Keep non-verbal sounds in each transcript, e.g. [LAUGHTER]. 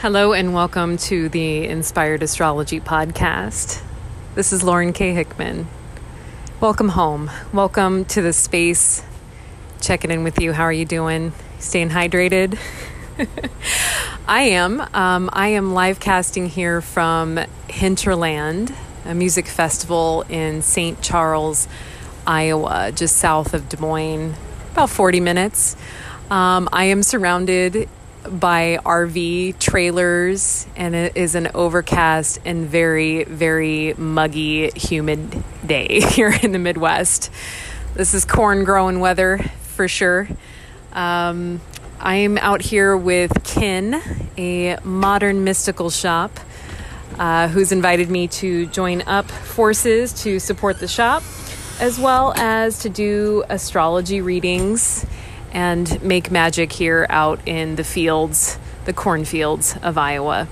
Hello, and welcome to the Inspired Astrology Podcast. This is Lauren K. Hickman. Welcome home. Welcome to the space. Checking in with you. How are you doing? Staying hydrated? [LAUGHS] I am. Um, I am live casting here from Hinterland, a music festival in St. Charles, Iowa, just south of Des Moines, about 40 minutes. Um, I am surrounded by RV trailers, and it is an overcast and very, very muggy, humid day [LAUGHS] here in the Midwest. This is corn growing weather for sure. Um, I am out here with Kin, a modern mystical shop, uh, who's invited me to join up forces to support the shop, as well as to do astrology readings and make magic here out in the fields, the cornfields of Iowa.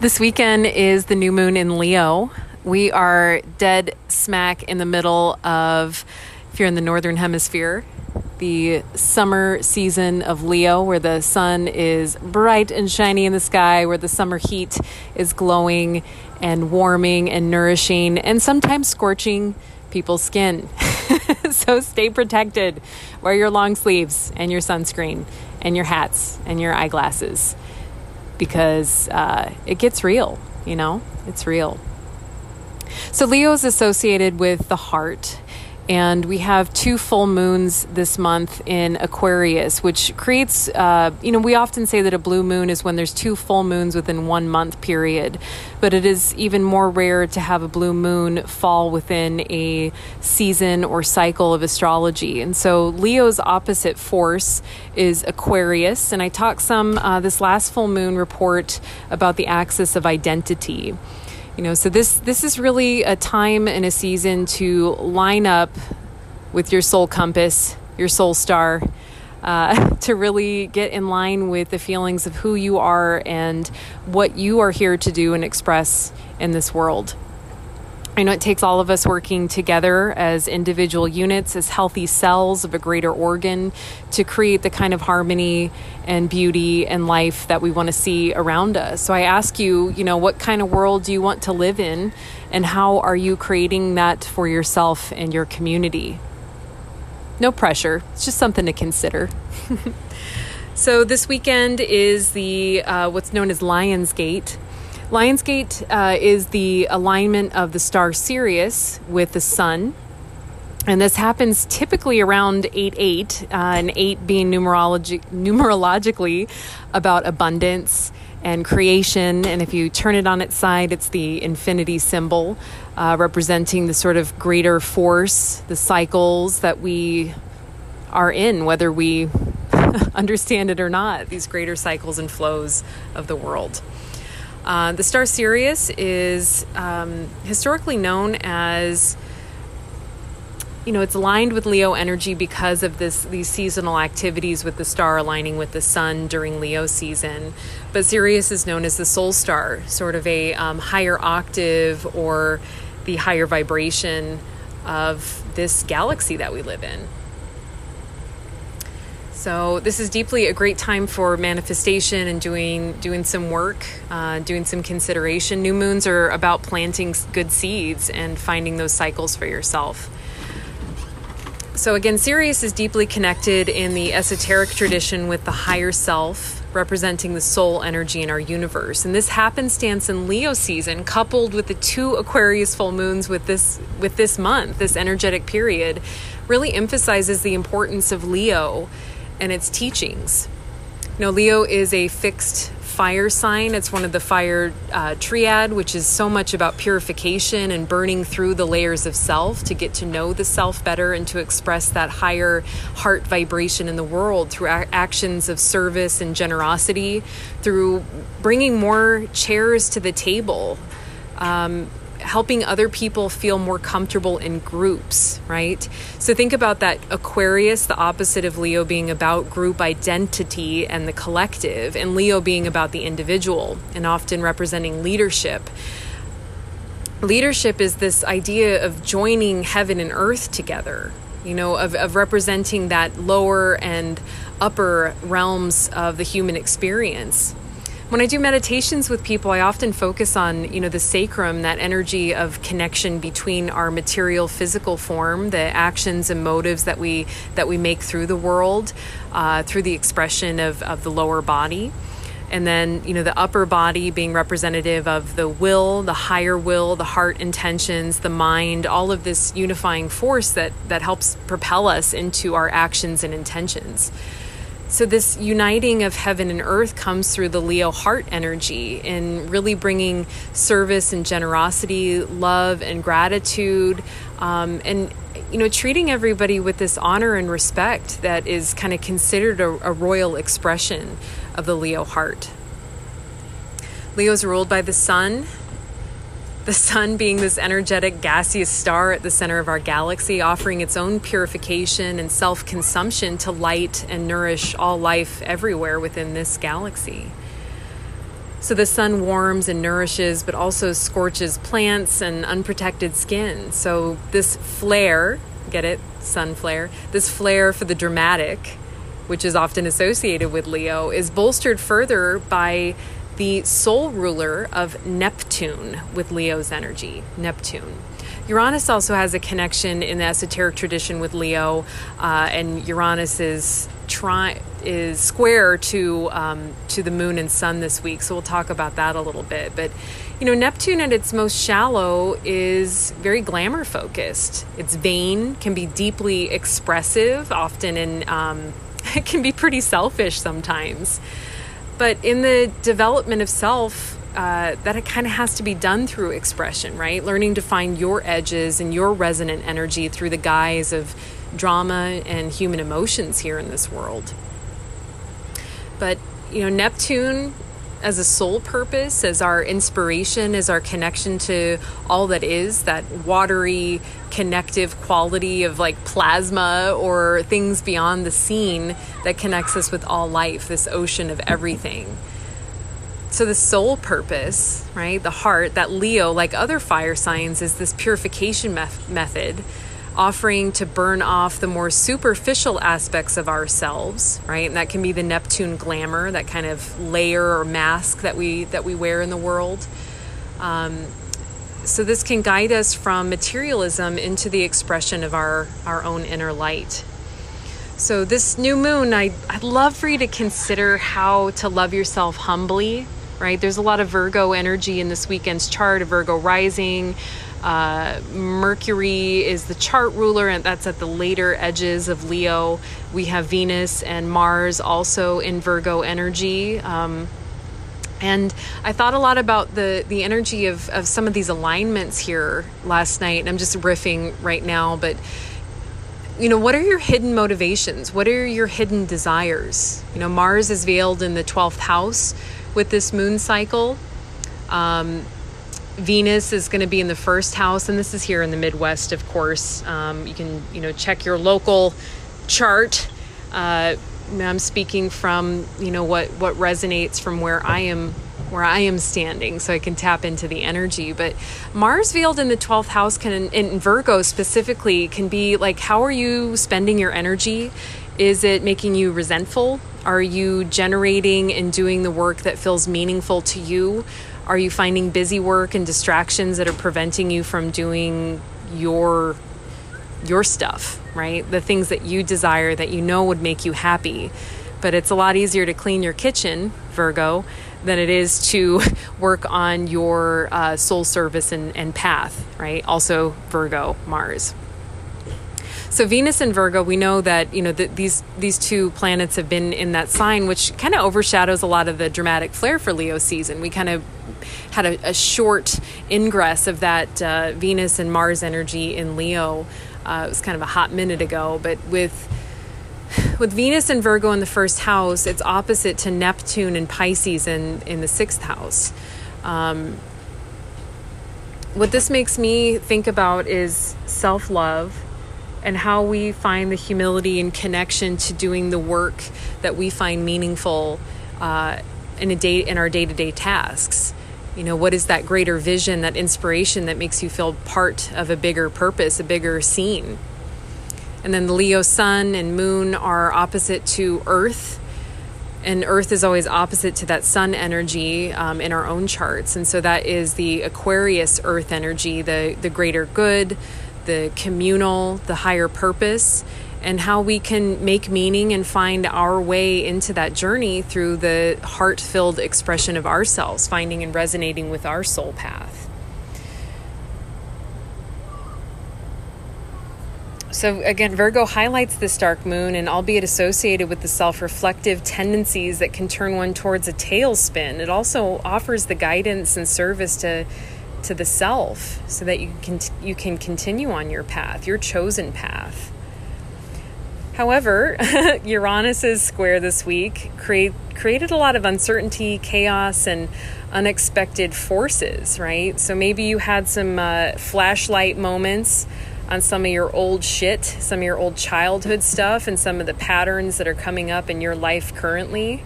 This weekend is the new moon in Leo. We are dead smack in the middle of, if you're in the northern hemisphere, the summer season of Leo, where the sun is bright and shiny in the sky, where the summer heat is glowing and warming and nourishing and sometimes scorching people's skin. [LAUGHS] [LAUGHS] so stay protected. Wear your long sleeves and your sunscreen and your hats and your eyeglasses because uh, it gets real, you know? It's real. So, Leo is associated with the heart and we have two full moons this month in Aquarius, which creates, uh, you know, we often say that a blue moon is when there's two full moons within one month period, but it is even more rare to have a blue moon fall within a season or cycle of astrology. And so Leo's opposite force is Aquarius, and I talked some uh, this last full moon report about the axis of identity you know so this this is really a time and a season to line up with your soul compass your soul star uh, [LAUGHS] to really get in line with the feelings of who you are and what you are here to do and express in this world I know it takes all of us working together as individual units, as healthy cells of a greater organ, to create the kind of harmony and beauty and life that we want to see around us. So I ask you, you know, what kind of world do you want to live in, and how are you creating that for yourself and your community? No pressure, it's just something to consider. [LAUGHS] so this weekend is the uh, what's known as Lionsgate Lionsgate uh, is the alignment of the star Sirius with the sun. And this happens typically around 8 8, uh, and 8 being numerologi- numerologically about abundance and creation. And if you turn it on its side, it's the infinity symbol, uh, representing the sort of greater force, the cycles that we are in, whether we [LAUGHS] understand it or not, these greater cycles and flows of the world. Uh, the star Sirius is um, historically known as you know it's aligned with leo energy because of this these seasonal activities with the star aligning with the sun during leo season. But sirius is known as the soul star sort of a um, higher octave or the higher vibration of this galaxy that we live in so this is deeply a great time for manifestation and doing doing some work, uh, doing some consideration. New moons are about planting good seeds and finding those cycles for yourself. So again, Sirius is deeply connected in the esoteric tradition with the higher self, representing the soul energy in our universe. And this happenstance in Leo season, coupled with the two Aquarius full moons with this with this month, this energetic period, really emphasizes the importance of Leo and its teachings. Now, Leo is a fixed fire sign. It's one of the fire uh, triad, which is so much about purification and burning through the layers of self to get to know the self better and to express that higher heart vibration in the world through a- actions of service and generosity, through bringing more chairs to the table. Um, helping other people feel more comfortable in groups, right? So think about that Aquarius, the opposite of Leo being about group identity and the collective, and Leo being about the individual and often representing leadership. Leadership is this idea of joining heaven and earth together, you know, of, of representing that lower and upper realms of the human experience when I do meditations with people, I often focus on, you know, the sacrum, that energy of connection between our material physical form, the actions and motives that we that we make through the world, uh, through the expression of, of the lower body. And then, you know, the upper body being representative of the will, the higher will, the heart intentions, the mind, all of this unifying force that, that helps propel us into our actions and intentions. So, this uniting of heaven and earth comes through the Leo heart energy and really bringing service and generosity, love and gratitude, um, and you know, treating everybody with this honor and respect that is kind of considered a, a royal expression of the Leo heart. Leo is ruled by the sun, the sun being this energetic gaseous star at the center of our galaxy, offering its own purification and self consumption to light and nourish all life everywhere within this galaxy. So the sun warms and nourishes, but also scorches plants and unprotected skin. So this flare, get it? Sun flare, this flare for the dramatic, which is often associated with Leo, is bolstered further by the sole ruler of Neptune with Leo's energy, Neptune. Uranus also has a connection in the esoteric tradition with Leo, uh, and Uranus is tri- is square to um, to the moon and sun this week. So we'll talk about that a little bit. But you know, Neptune at its most shallow is very glamour focused. It's vain, can be deeply expressive, often, and um, [LAUGHS] it can be pretty selfish sometimes. But in the development of self, uh, that it kind of has to be done through expression, right? Learning to find your edges and your resonant energy through the guise of drama and human emotions here in this world. But, you know, Neptune as a soul purpose, as our inspiration, as our connection to all that is, that watery, connective quality of like plasma or things beyond the scene that connects us with all life, this ocean of everything. So, the soul purpose, right, the heart, that Leo, like other fire signs, is this purification method offering to burn off the more superficial aspects of ourselves, right? And that can be the Neptune glamour, that kind of layer or mask that we that we wear in the world. Um, so this can guide us from materialism into the expression of our our own inner light. So this new moon, I I'd love for you to consider how to love yourself humbly, right? There's a lot of Virgo energy in this weekend's chart, Virgo rising, uh, Mercury is the chart ruler, and that's at the later edges of Leo. We have Venus and Mars also in Virgo energy. Um, and I thought a lot about the, the energy of, of some of these alignments here last night. And I'm just riffing right now, but you know, what are your hidden motivations? What are your hidden desires? You know, Mars is veiled in the 12th house with this moon cycle. Um, Venus is going to be in the first house, and this is here in the Midwest, of course. Um, you can, you know, check your local chart. Uh, I'm speaking from, you know, what what resonates from where I am, where I am standing, so I can tap into the energy. But Mars veiled in the 12th house can, in Virgo specifically, can be like, how are you spending your energy? Is it making you resentful? Are you generating and doing the work that feels meaningful to you? Are you finding busy work and distractions that are preventing you from doing your your stuff, right? The things that you desire that you know would make you happy. But it's a lot easier to clean your kitchen, Virgo, than it is to [LAUGHS] work on your uh, soul service and, and path, right? Also, Virgo, Mars. So Venus and Virgo, we know that you know that these these two planets have been in that sign, which kind of overshadows a lot of the dramatic flair for Leo season. We kind of had a, a short ingress of that uh, Venus and Mars energy in Leo. Uh, it was kind of a hot minute ago, but with with Venus and Virgo in the first house, it's opposite to Neptune and Pisces in in the sixth house. Um, what this makes me think about is self love and how we find the humility and connection to doing the work that we find meaningful uh, in a day in our day to day tasks. You know, what is that greater vision, that inspiration that makes you feel part of a bigger purpose, a bigger scene? And then the Leo sun and moon are opposite to Earth. And Earth is always opposite to that sun energy um, in our own charts. And so that is the Aquarius Earth energy, the, the greater good, the communal, the higher purpose, and how we can make meaning and find our way into that journey through the heart filled expression of ourselves, finding and resonating with our soul path. So, again, Virgo highlights this dark moon, and albeit associated with the self reflective tendencies that can turn one towards a tailspin, it also offers the guidance and service to, to the self so that you can, you can continue on your path, your chosen path. However, [LAUGHS] Uranus's square this week create, created a lot of uncertainty, chaos, and unexpected forces, right? So maybe you had some uh, flashlight moments on some of your old shit, some of your old childhood stuff, and some of the patterns that are coming up in your life currently.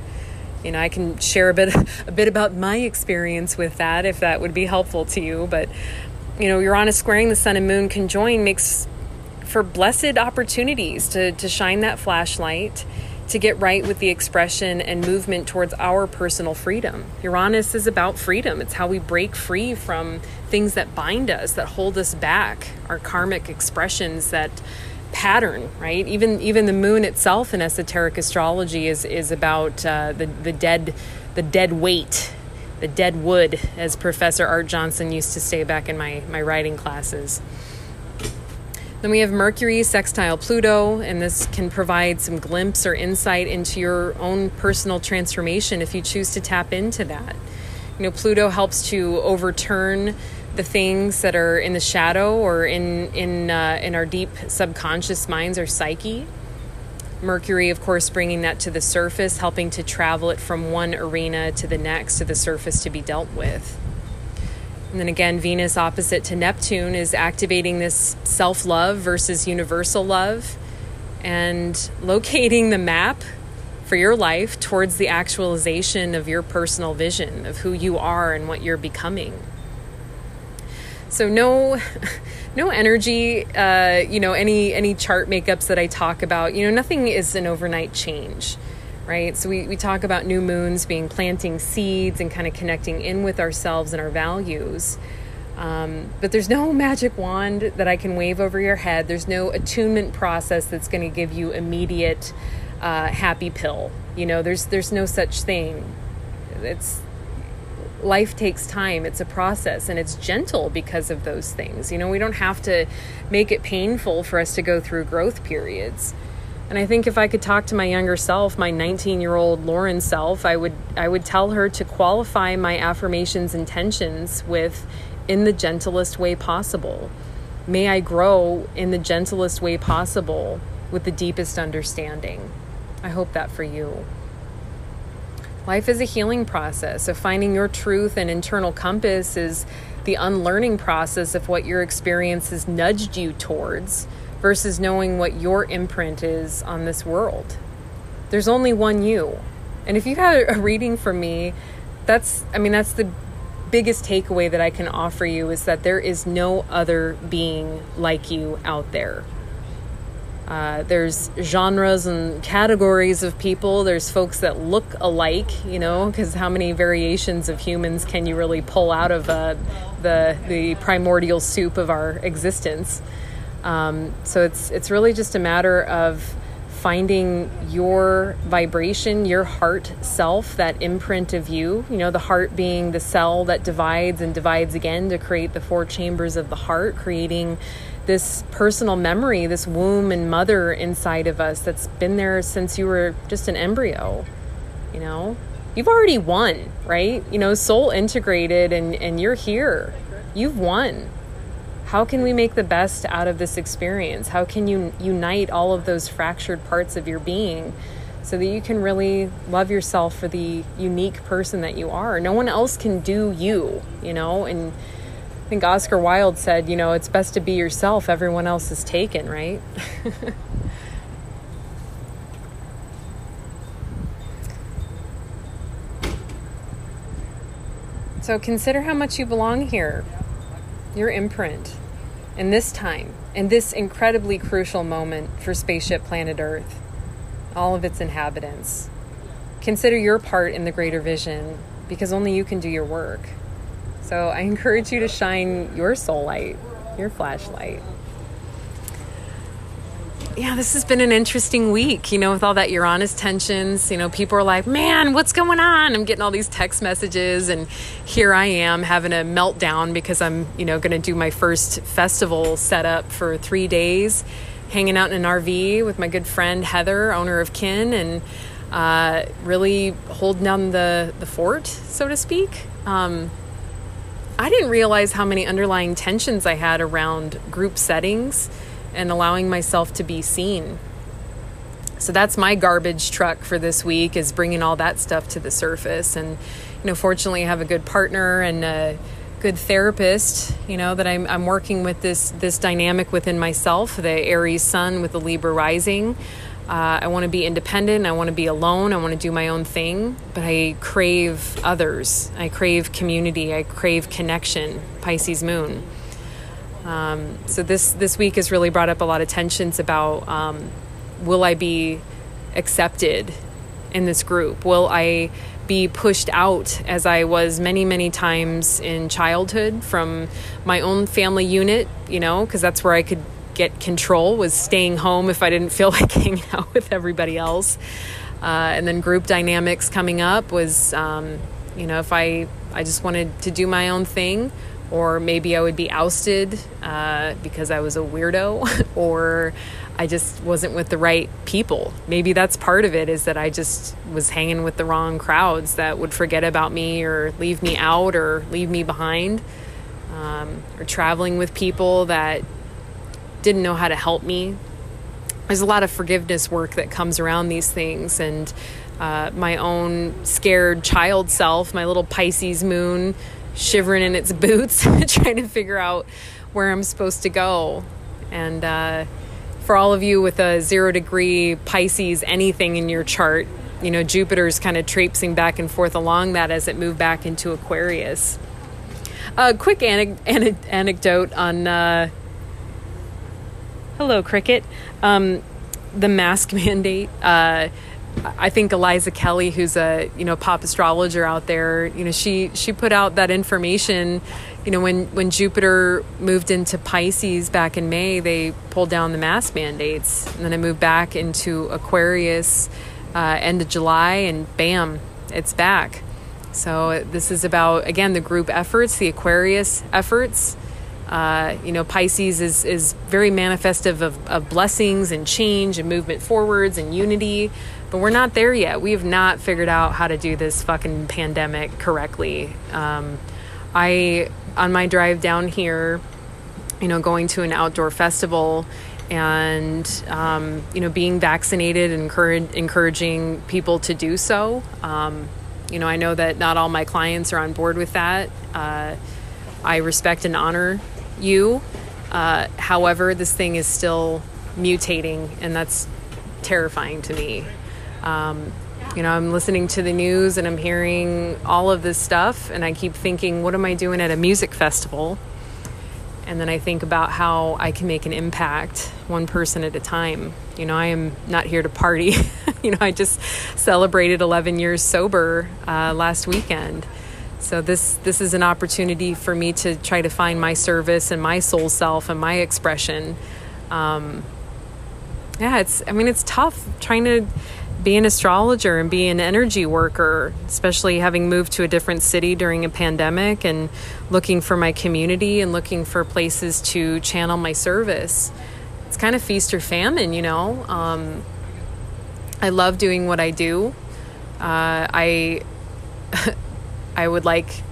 You know, I can share a bit [LAUGHS] a bit about my experience with that if that would be helpful to you. But you know, Uranus squaring the Sun and Moon conjoined makes for blessed opportunities to to shine that flashlight to get right with the expression and movement towards our personal freedom. Uranus is about freedom. It's how we break free from things that bind us, that hold us back, our karmic expressions that pattern, right? Even even the moon itself in esoteric astrology is is about uh, the the dead the dead weight, the dead wood, as Professor Art Johnson used to say back in my my writing classes. Then we have Mercury sextile Pluto, and this can provide some glimpse or insight into your own personal transformation if you choose to tap into that. You know, Pluto helps to overturn the things that are in the shadow or in in uh, in our deep subconscious minds or psyche. Mercury, of course, bringing that to the surface, helping to travel it from one arena to the next to the surface to be dealt with. And then again, Venus opposite to Neptune is activating this self love versus universal love and locating the map for your life towards the actualization of your personal vision of who you are and what you're becoming. So no [LAUGHS] no energy uh, you know any any chart makeups that I talk about, you know, nothing is an overnight change right? So we, we talk about new moons being planting seeds and kind of connecting in with ourselves and our values. Um, but there's no magic wand that I can wave over your head. There's no attunement process that's going to give you immediate uh, happy pill. You know, there's there's no such thing. It's life takes time. It's a process and it's gentle because of those things. You know, we don't have to make it painful for us to go through growth periods. And I think if I could talk to my younger self, my 19-year-old Lauren self, I would I would tell her to qualify my affirmations intentions with in the gentlest way possible. May I grow in the gentlest way possible with the deepest understanding. I hope that for you. Life is a healing process. So finding your truth and internal compass is the unlearning process of what your experience has nudged you towards versus knowing what your imprint is on this world. There's only one you. And if you had a reading from me, that's, I mean, that's the biggest takeaway that I can offer you is that there is no other being like you out there. Uh, there's genres and categories of people. There's folks that look alike, you know, because how many variations of humans can you really pull out of uh, the the primordial soup of our existence? Um, so it's it's really just a matter of finding your vibration, your heart self, that imprint of you. You know, the heart being the cell that divides and divides again to create the four chambers of the heart, creating this personal memory, this womb and mother inside of us that's been there since you were just an embryo. You know, you've already won, right? You know, soul integrated and, and you're here. You've won how can we make the best out of this experience? How can you unite all of those fractured parts of your being so that you can really love yourself for the unique person that you are? No one else can do you, you know? And I think Oscar Wilde said, you know, it's best to be yourself, everyone else is taken, right? [LAUGHS] so consider how much you belong here your imprint in this time, in this incredibly crucial moment for spaceship planet Earth, all of its inhabitants. Consider your part in the greater vision because only you can do your work. So I encourage you to shine your soul light, your flashlight yeah, this has been an interesting week, you know, with all that Uranus tensions. You know, people are like, man, what's going on? I'm getting all these text messages, and here I am having a meltdown because I'm, you know, going to do my first festival setup for three days, hanging out in an RV with my good friend Heather, owner of Kin, and uh, really holding down the, the fort, so to speak. Um, I didn't realize how many underlying tensions I had around group settings and allowing myself to be seen. So that's my garbage truck for this week is bringing all that stuff to the surface and you know fortunately I have a good partner and a good therapist, you know, that I'm I'm working with this this dynamic within myself, the Aries sun with the Libra rising. Uh, I want to be independent. I want to be alone. I want to do my own thing, but I crave others. I crave community. I crave connection. Pisces moon. Um, so this this week has really brought up a lot of tensions about um, will I be accepted in this group? Will I be pushed out as I was many many times in childhood from my own family unit? You know, because that's where I could get control was staying home if I didn't [LAUGHS] feel like hanging out with everybody else. Uh, and then group dynamics coming up was, um, you know, if I I just wanted to do my own thing or maybe I would be ousted uh, because I was a weirdo, [LAUGHS] or I just wasn't with the right people. Maybe that's part of it is that I just was hanging with the wrong crowds that would forget about me or leave me out or leave me behind, um, or traveling with people that didn't know how to help me. There's a lot of forgiveness work that comes around these things, and uh, my own scared child self, my little Pisces moon shivering in its boots, [LAUGHS] trying to figure out where I'm supposed to go. And uh, for all of you with a zero degree Pisces anything in your chart, you know, Jupiter's kind of traipsing back and forth along that as it moved back into Aquarius. A quick anecdote on. Uh, hello, Cricket. Um, the mask [LAUGHS] mandate. Uh, I think Aliza Kelly, who's a you know pop astrologer out there, you know she she put out that information. You know when when Jupiter moved into Pisces back in May, they pulled down the mask mandates, and then it moved back into Aquarius uh, end of July, and bam, it's back. So this is about again the group efforts, the Aquarius efforts. Uh, you know, Pisces is is very manifestive of, of blessings and change and movement forwards and unity. But we're not there yet. We have not figured out how to do this fucking pandemic correctly. Um, I, on my drive down here, you know, going to an outdoor festival and, um, you know, being vaccinated and encourage, encouraging people to do so. Um, you know, I know that not all my clients are on board with that. Uh, I respect and honor you. Uh, however, this thing is still mutating, and that's terrifying to me. Um, you know, I'm listening to the news and I'm hearing all of this stuff, and I keep thinking, what am I doing at a music festival? And then I think about how I can make an impact one person at a time. You know, I am not here to party. [LAUGHS] you know, I just celebrated 11 years sober uh, last weekend. So this this is an opportunity for me to try to find my service and my soul self and my expression. Um, yeah, it's I mean it's tough trying to be an astrologer and be an energy worker, especially having moved to a different city during a pandemic and looking for my community and looking for places to channel my service. It's kind of feast or famine, you know. Um, I love doing what I do. Uh, I [LAUGHS] I would like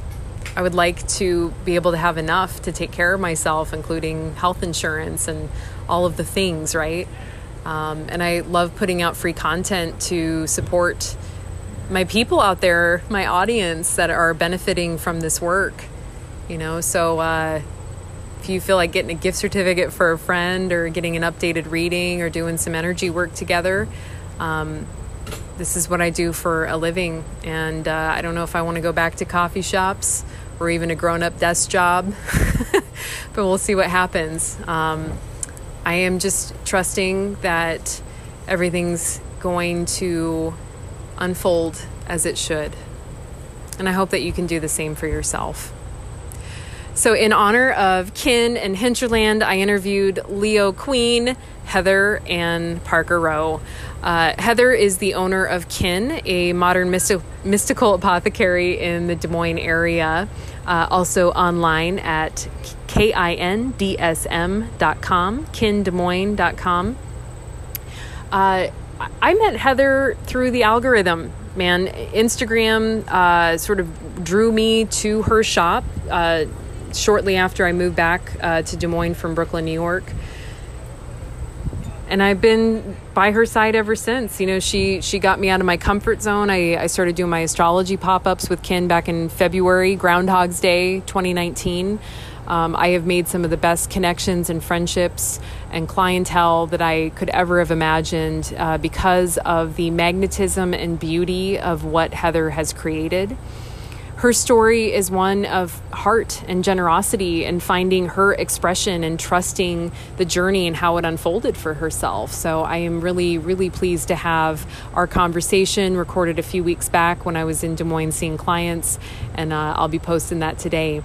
I would like to be able to have enough to take care of myself, including health insurance and all of the things, right? Um, and I love putting out free content to support my people out there, my audience that are benefiting from this work. You know, so uh, if you feel like getting a gift certificate for a friend or getting an updated reading or doing some energy work together, um, this is what I do for a living. And uh, I don't know if I want to go back to coffee shops or even a grown up desk job, [LAUGHS] but we'll see what happens. Um, I am just trusting that everything's going to unfold as it should. And I hope that you can do the same for yourself. So, in honor of Kin and Hinterland, I interviewed Leo Queen, Heather, and Parker Roe. Uh, Heather is the owner of Kin, a modern mysti- mystical apothecary in the Des Moines area, uh, also online at kindsm.com, kindesmoines.com. Uh, I met Heather through the algorithm. Man, Instagram uh, sort of drew me to her shop uh, shortly after I moved back uh, to Des Moines from Brooklyn, New York. And I've been by her side ever since. You know, she she got me out of my comfort zone. I, I started doing my astrology pop ups with Kin back in February, Groundhog's Day 2019. Um, I have made some of the best connections and friendships and clientele that I could ever have imagined uh, because of the magnetism and beauty of what Heather has created. Her story is one of heart and generosity and finding her expression and trusting the journey and how it unfolded for herself. So I am really, really pleased to have our conversation recorded a few weeks back when I was in Des Moines seeing clients, and uh, I'll be posting that today.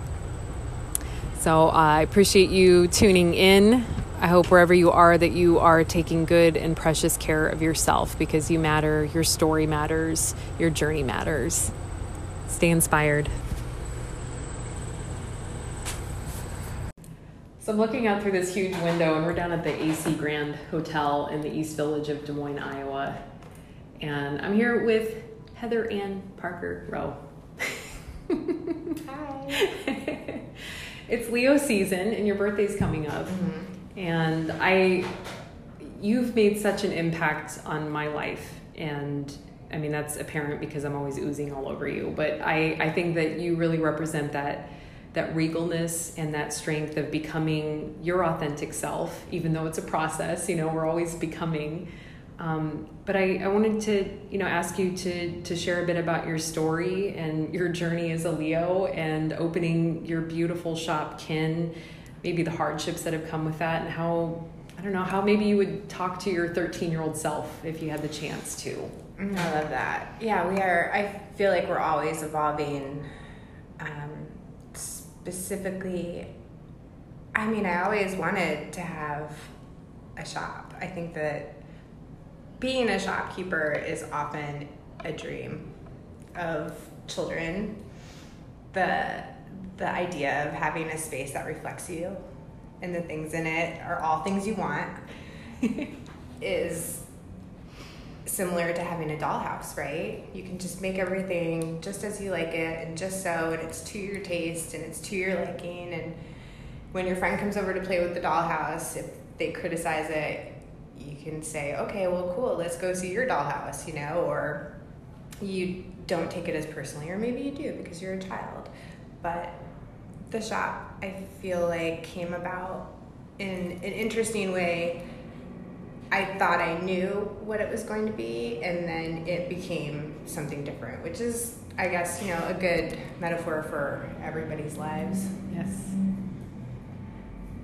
So uh, I appreciate you tuning in. I hope wherever you are that you are taking good and precious care of yourself because you matter, your story matters, your journey matters. Stay inspired. So I'm looking out through this huge window, and we're down at the AC Grand Hotel in the East Village of Des Moines, Iowa. And I'm here with Heather Ann Parker Roe. Hi. [LAUGHS] it's Leo season, and your birthday's coming up. Mm-hmm. And I, you've made such an impact on my life, and I mean, that's apparent because I'm always oozing all over you. But I, I think that you really represent that that regalness and that strength of becoming your authentic self, even though it's a process. You know, we're always becoming. Um, but I, I wanted to, you know, ask you to to share a bit about your story and your journey as a Leo and opening your beautiful shop, Kin. Maybe the hardships that have come with that, and how I don't know how maybe you would talk to your 13 year old self if you had the chance to. Mm, I love that. Yeah, we are. I feel like we're always evolving. Um, specifically, I mean, I always wanted to have a shop. I think that being a shopkeeper is often a dream of children. The the idea of having a space that reflects you and the things in it are all things you want [LAUGHS] is similar to having a dollhouse, right? You can just make everything just as you like it and just so, and it's to your taste and it's to your liking. And when your friend comes over to play with the dollhouse, if they criticize it, you can say, okay, well, cool, let's go see your dollhouse, you know, or you don't take it as personally, or maybe you do because you're a child. But the shop, I feel like, came about in an interesting way I thought I knew what it was going to be, and then it became something different, which is, I guess, you know, a good metaphor for everybody's lives. Yes.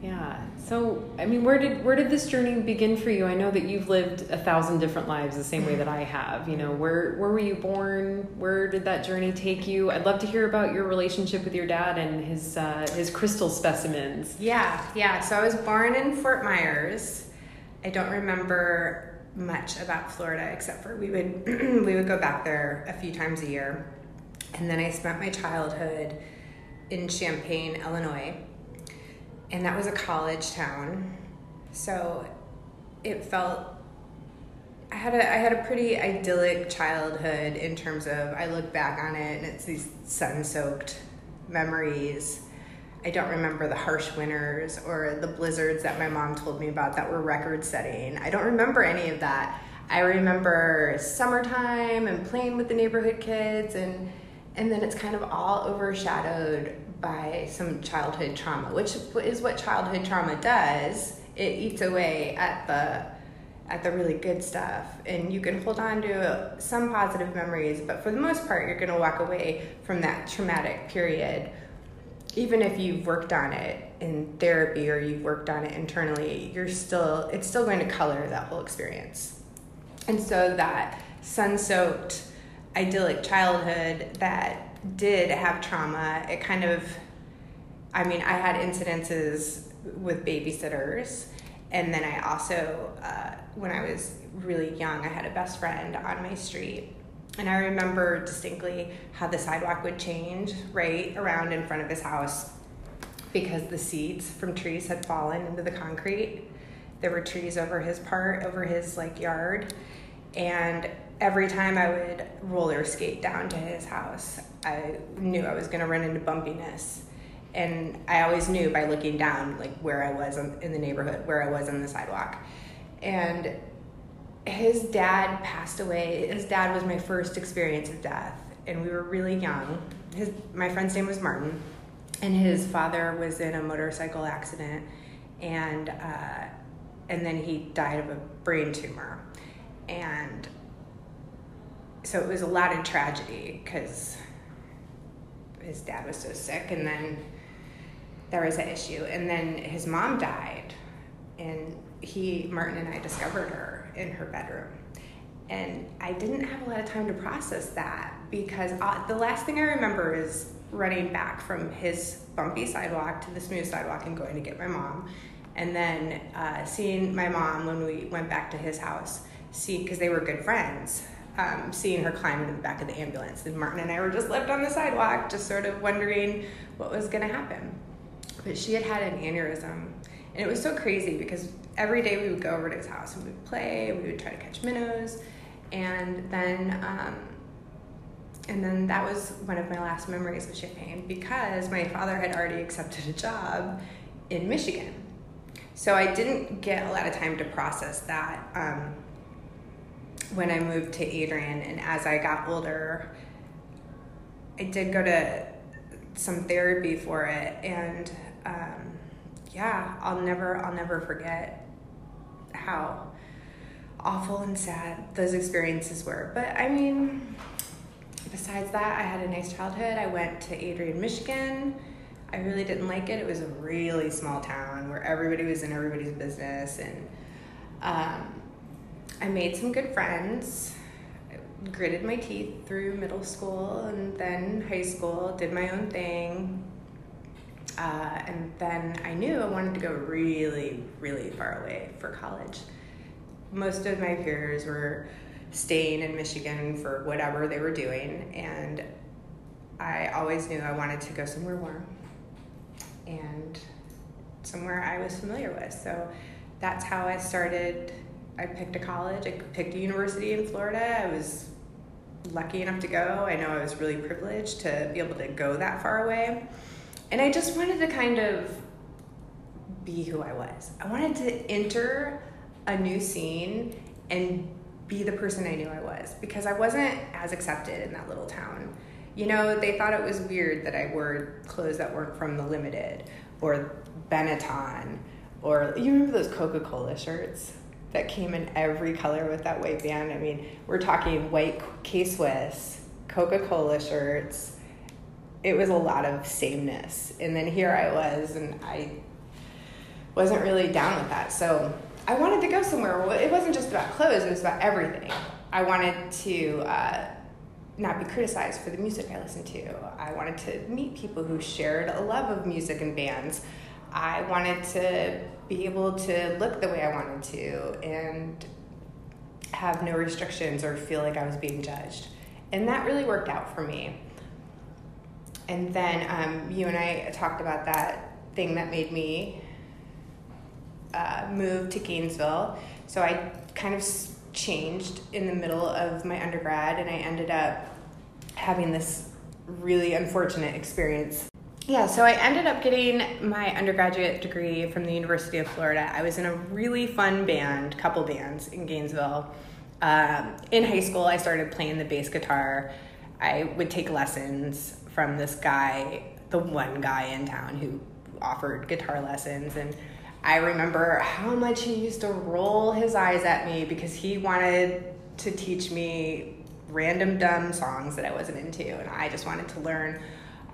Yeah. So, I mean, where did where did this journey begin for you? I know that you've lived a thousand different lives the same way that I have. You know, where where were you born? Where did that journey take you? I'd love to hear about your relationship with your dad and his uh, his crystal specimens. Yeah, yeah. So I was born in Fort Myers I don't remember much about Florida except for we would [CLEARS THROAT] we would go back there a few times a year. And then I spent my childhood in Champaign, Illinois. And that was a college town. So it felt I had a I had a pretty idyllic childhood in terms of I look back on it and it's these sun-soaked memories I don't remember the harsh winters or the blizzards that my mom told me about that were record setting. I don't remember any of that. I remember summertime and playing with the neighborhood kids and and then it's kind of all overshadowed by some childhood trauma, which is what childhood trauma does. It eats away at the at the really good stuff and you can hold on to some positive memories, but for the most part you're going to walk away from that traumatic period even if you've worked on it in therapy or you've worked on it internally, you're still it's still going to color that whole experience. And so that sun-soaked idyllic childhood that did have trauma, it kind of I mean, I had incidences with babysitters and then I also uh, when I was really young, I had a best friend on my street and I remember distinctly how the sidewalk would change right around in front of his house because the seeds from trees had fallen into the concrete. There were trees over his part, over his like yard. And every time I would roller skate down to his house, I knew I was going to run into bumpiness. And I always knew by looking down, like where I was in the neighborhood, where I was on the sidewalk. And his dad passed away. His dad was my first experience of death, and we were really young. His my friend's name was Martin, and his father was in a motorcycle accident, and uh, and then he died of a brain tumor, and so it was a lot of tragedy because his dad was so sick, and then there was an issue, and then his mom died, and he Martin and I discovered her in her bedroom. And I didn't have a lot of time to process that because uh, the last thing I remember is running back from his bumpy sidewalk to the smooth sidewalk and going to get my mom. And then uh, seeing my mom when we went back to his house, see because they were good friends, um, seeing her climb into the back of the ambulance. And Martin and I were just left on the sidewalk, just sort of wondering what was going to happen. But she had had an aneurysm and it was so crazy because every day we would go over to his house and we would play, we would try to catch minnows, and then um, and then that was one of my last memories of Champaign because my father had already accepted a job in Michigan. So I didn't get a lot of time to process that um, when I moved to Adrian, and as I got older, I did go to some therapy for it, and um, yeah, I'll never I'll never forget how awful and sad those experiences were. But I mean, besides that, I had a nice childhood. I went to Adrian, Michigan. I really didn't like it. It was a really small town where everybody was in everybody's business, and um, I made some good friends. Gritted my teeth through middle school and then high school. Did my own thing. Uh, and then I knew I wanted to go really, really far away for college. Most of my peers were staying in Michigan for whatever they were doing, and I always knew I wanted to go somewhere warm and somewhere I was familiar with. So that's how I started. I picked a college, I picked a university in Florida. I was lucky enough to go. I know I was really privileged to be able to go that far away. And I just wanted to kind of be who I was. I wanted to enter a new scene and be the person I knew I was because I wasn't as accepted in that little town. You know, they thought it was weird that I wore clothes that weren't from the Limited or Benetton or you remember those Coca Cola shirts that came in every color with that white band? I mean, we're talking white K Swiss, Coca Cola shirts it was a lot of sameness. And then here I was, and I wasn't really down with that. So I wanted to go somewhere. It wasn't just about clothes, it was about everything. I wanted to uh, not be criticized for the music I listened to. I wanted to meet people who shared a love of music and bands. I wanted to be able to look the way I wanted to and have no restrictions or feel like I was being judged. And that really worked out for me and then um, you and I talked about that thing that made me uh, move to Gainesville. So I kind of changed in the middle of my undergrad, and I ended up having this really unfortunate experience. Yeah, so I ended up getting my undergraduate degree from the University of Florida. I was in a really fun band, couple bands in Gainesville. Um, in high school, I started playing the bass guitar. I would take lessons from this guy, the one guy in town who offered guitar lessons. And I remember how much he used to roll his eyes at me because he wanted to teach me random dumb songs that I wasn't into. And I just wanted to learn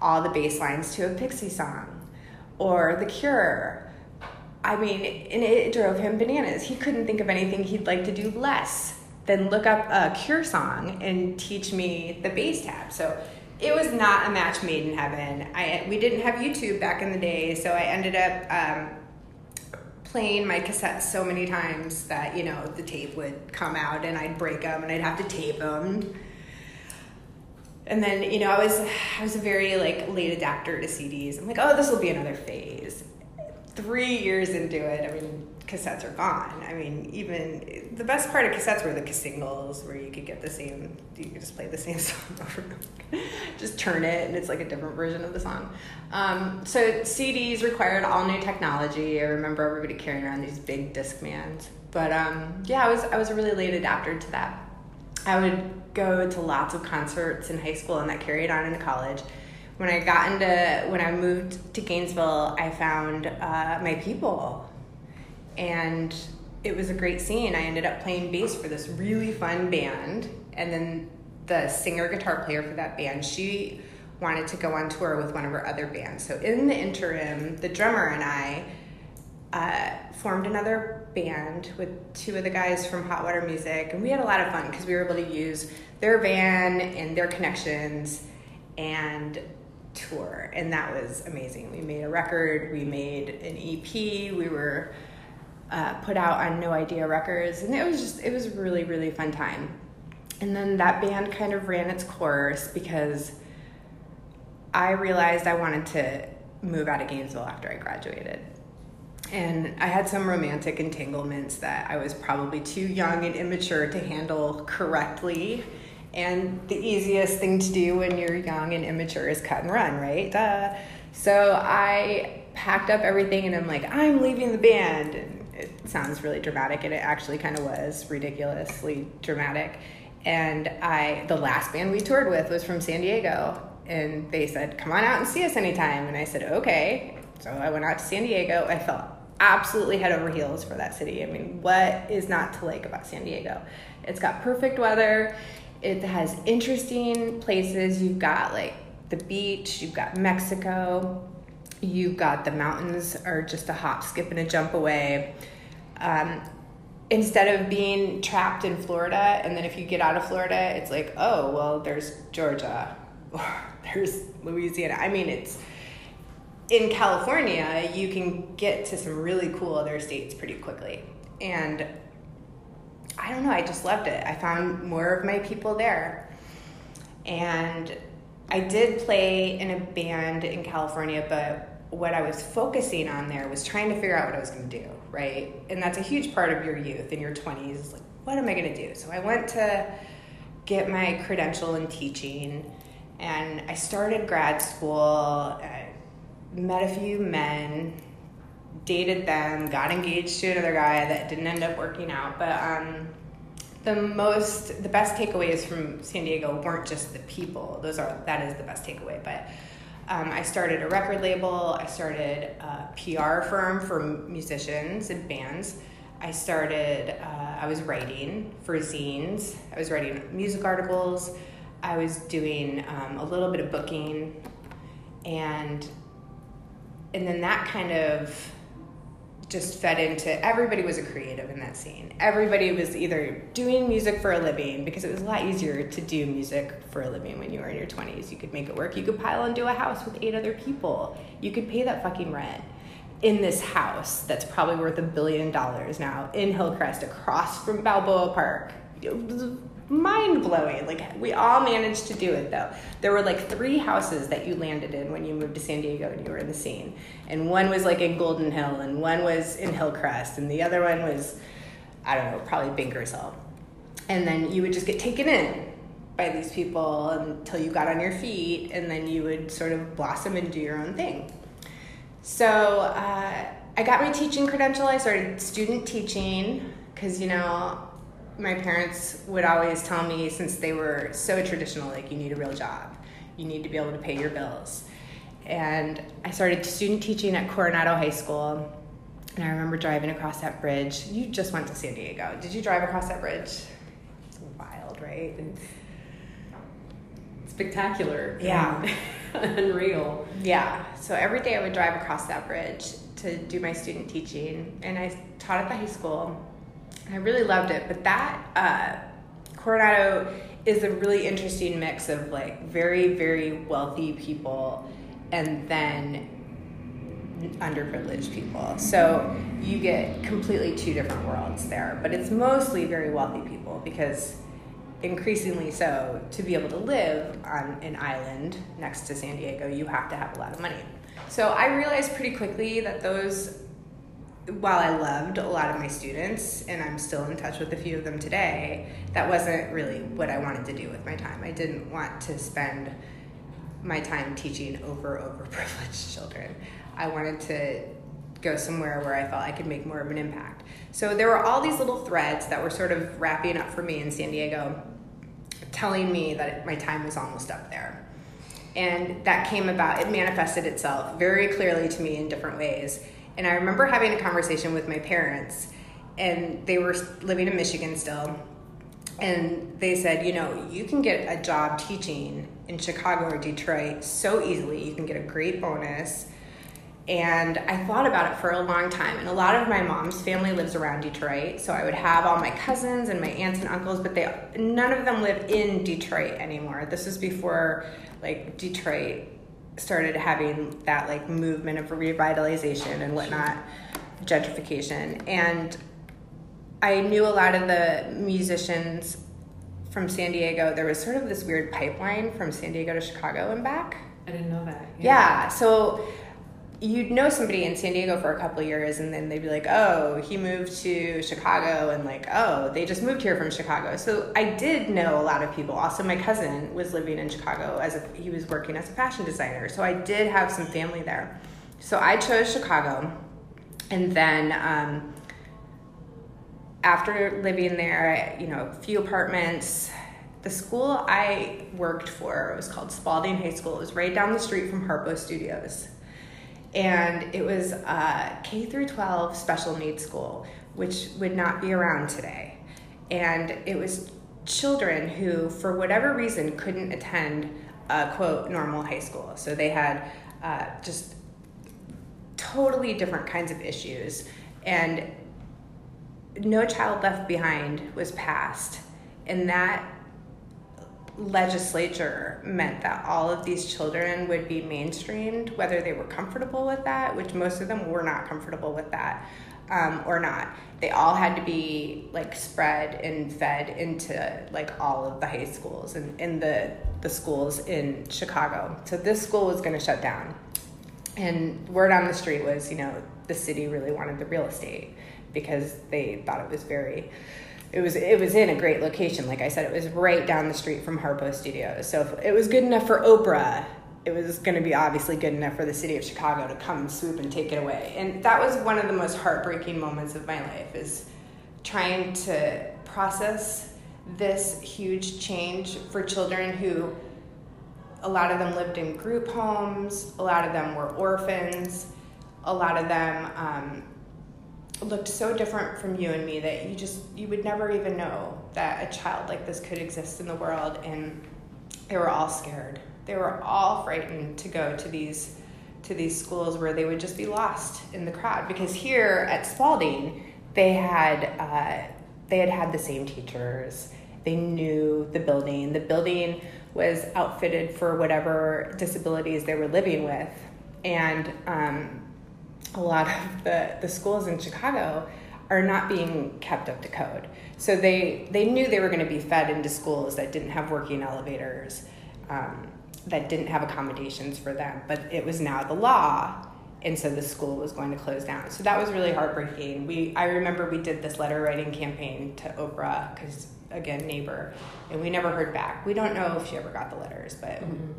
all the bass lines to a Pixie song or The Cure. I mean, and it drove him bananas. He couldn't think of anything he'd like to do less than look up a Cure song and teach me the bass tab. So it was not a match made in heaven. I we didn't have YouTube back in the day, so I ended up um, playing my cassettes so many times that you know the tape would come out and I'd break them and I'd have to tape them. And then you know I was I was a very like late adapter to CDs. I'm like, oh, this will be another phase. Three years into it, I mean, cassettes are gone. I mean, even the best part of cassettes were the singles, where you could get the same, you could just play the same [LAUGHS] song over and over. just turn it, and it's like a different version of the song. Um, so CDs required all new technology. I remember everybody carrying around these big Discmans. But um, yeah, I was I was a really late adapter to that. I would go to lots of concerts in high school, and that carried on into college when I got into when I moved to Gainesville, I found uh, my people and it was a great scene. I ended up playing bass for this really fun band, and then the singer guitar player for that band, she wanted to go on tour with one of her other bands. So in the interim, the drummer and I uh, formed another band with two of the guys from Hot Water Music, and we had a lot of fun because we were able to use their van and their connections and tour, and that was amazing. We made a record, we made an EP, we were uh, put out on No Idea Records, and it was just it was a really really fun time. And then that band kind of ran its course because I realized I wanted to move out of Gainesville after I graduated. And I had some romantic entanglements that I was probably too young and immature to handle correctly. And the easiest thing to do when you're young and immature is cut and run, right? Duh. So I packed up everything and I'm like, I'm leaving the band. And it sounds really dramatic, and it actually kind of was ridiculously dramatic. And I, the last band we toured with was from San Diego, and they said, "Come on out and see us anytime." And I said, "Okay." So I went out to San Diego. I felt absolutely head over heels for that city. I mean, what is not to like about San Diego? It's got perfect weather. It has interesting places. You've got like the beach. You've got Mexico you've got the mountains are just a hop, skip, and a jump away. Um, instead of being trapped in Florida, and then if you get out of Florida, it's like, oh, well, there's Georgia, [LAUGHS] or there's Louisiana. I mean, it's in California, you can get to some really cool other states pretty quickly. And I don't know, I just loved it. I found more of my people there. And I did play in a band in California, but what I was focusing on there was trying to figure out what I was going to do, right? And that's a huge part of your youth in your 20s. Is like, what am I going to do? So I went to get my credential in teaching, and I started grad school. I met a few men, dated them, got engaged to another guy that didn't end up working out. But um, the most, the best takeaways from San Diego weren't just the people. Those are that is the best takeaway, but um, I started a record label. I started a PR firm for musicians and bands. I started, uh, I was writing for zines. I was writing music articles. I was doing um, a little bit of booking. And, and then that kind of just fed into everybody was a creative in that scene. Everybody was either doing music for a living because it was a lot easier to do music for a living when you were in your 20s. You could make it work. You could pile into a house with eight other people. You could pay that fucking rent in this house that's probably worth a billion dollars now in Hillcrest across from Balboa Park mind blowing. Like we all managed to do it though. There were like three houses that you landed in when you moved to San Diego and you were in the scene. And one was like in Golden Hill and one was in Hillcrest and the other one was I don't know, probably Bankers Hill. And then you would just get taken in by these people until you got on your feet and then you would sort of blossom and do your own thing. So uh, I got my teaching credential. I started student teaching because, you know, my parents would always tell me since they were so traditional like you need a real job. You need to be able to pay your bills. And i started student teaching at coronado high school. And i remember driving across that bridge. You just went to san diego. Did you drive across that bridge? It's wild right? And spectacular yeah. [LAUGHS] Unreal. Yeah. So every day I would drive across that bridge to do my student teaching, and I taught at the high school. I really loved it, but that uh, Coronado is a really interesting mix of like very very wealthy people, and then underprivileged people. So you get completely two different worlds there, but it's mostly very wealthy people because increasingly so to be able to live on an island next to San Diego, you have to have a lot of money. So I realized pretty quickly that those while I loved a lot of my students and I'm still in touch with a few of them today, that wasn't really what I wanted to do with my time. I didn't want to spend my time teaching over overprivileged [LAUGHS] children. I wanted to go somewhere where I felt I could make more of an impact. So there were all these little threads that were sort of wrapping up for me in San Diego, telling me that my time was almost up there. And that came about, it manifested itself very clearly to me in different ways. And I remember having a conversation with my parents, and they were living in Michigan still. And they said, you know, you can get a job teaching in Chicago or Detroit so easily. You can get a great bonus and I thought about it for a long time. And a lot of my mom's family lives around Detroit, so I would have all my cousins and my aunts and uncles, but they none of them live in Detroit anymore. This was before like Detroit started having that like movement of revitalization and whatnot, gentrification. And I knew a lot of the musicians from San Diego. There was sort of this weird pipeline from San Diego to Chicago and back. I didn't know that. Yeah, yeah so you'd know somebody in San Diego for a couple years and then they'd be like, oh, he moved to Chicago and like, oh, they just moved here from Chicago. So I did know a lot of people. Also, my cousin was living in Chicago as a, he was working as a fashion designer. So I did have some family there. So I chose Chicago. And then um, after living there, you know, a few apartments, the school I worked for was called Spalding High School. It was right down the street from Harpo Studios and it was a K through 12 special needs school, which would not be around today. And it was children who, for whatever reason, couldn't attend a quote normal high school. So they had uh, just totally different kinds of issues, and No Child Left Behind was passed, and that legislature meant that all of these children would be mainstreamed, whether they were comfortable with that, which most of them were not comfortable with that, um, or not. They all had to be like spread and fed into like all of the high schools and in the the schools in Chicago. So this school was going to shut down, and word on the street was, you know, the city really wanted the real estate because they thought it was very it was it was in a great location. Like I said, it was right down the street from Harpo Studios. So if it was good enough for Oprah, it was going to be obviously good enough for the city of Chicago to come swoop and take it away. And that was one of the most heartbreaking moments of my life is trying to process this huge change for children who a lot of them lived in group homes, a lot of them were orphans, a lot of them um, looked so different from you and me that you just you would never even know that a child like this could exist in the world and they were all scared. They were all frightened to go to these to these schools where they would just be lost in the crowd. Because here at Spalding they had uh, they had had the same teachers. They knew the building. The building was outfitted for whatever disabilities they were living with. And um, a lot of the, the schools in Chicago are not being kept up to code. So they, they knew they were going to be fed into schools that didn't have working elevators, um, that didn't have accommodations for them, but it was now the law. And so the school was going to close down. So that was really heartbreaking. We, I remember we did this letter writing campaign to Oprah because, again, neighbor, and we never heard back. We don't know if she ever got the letters, but mm-hmm.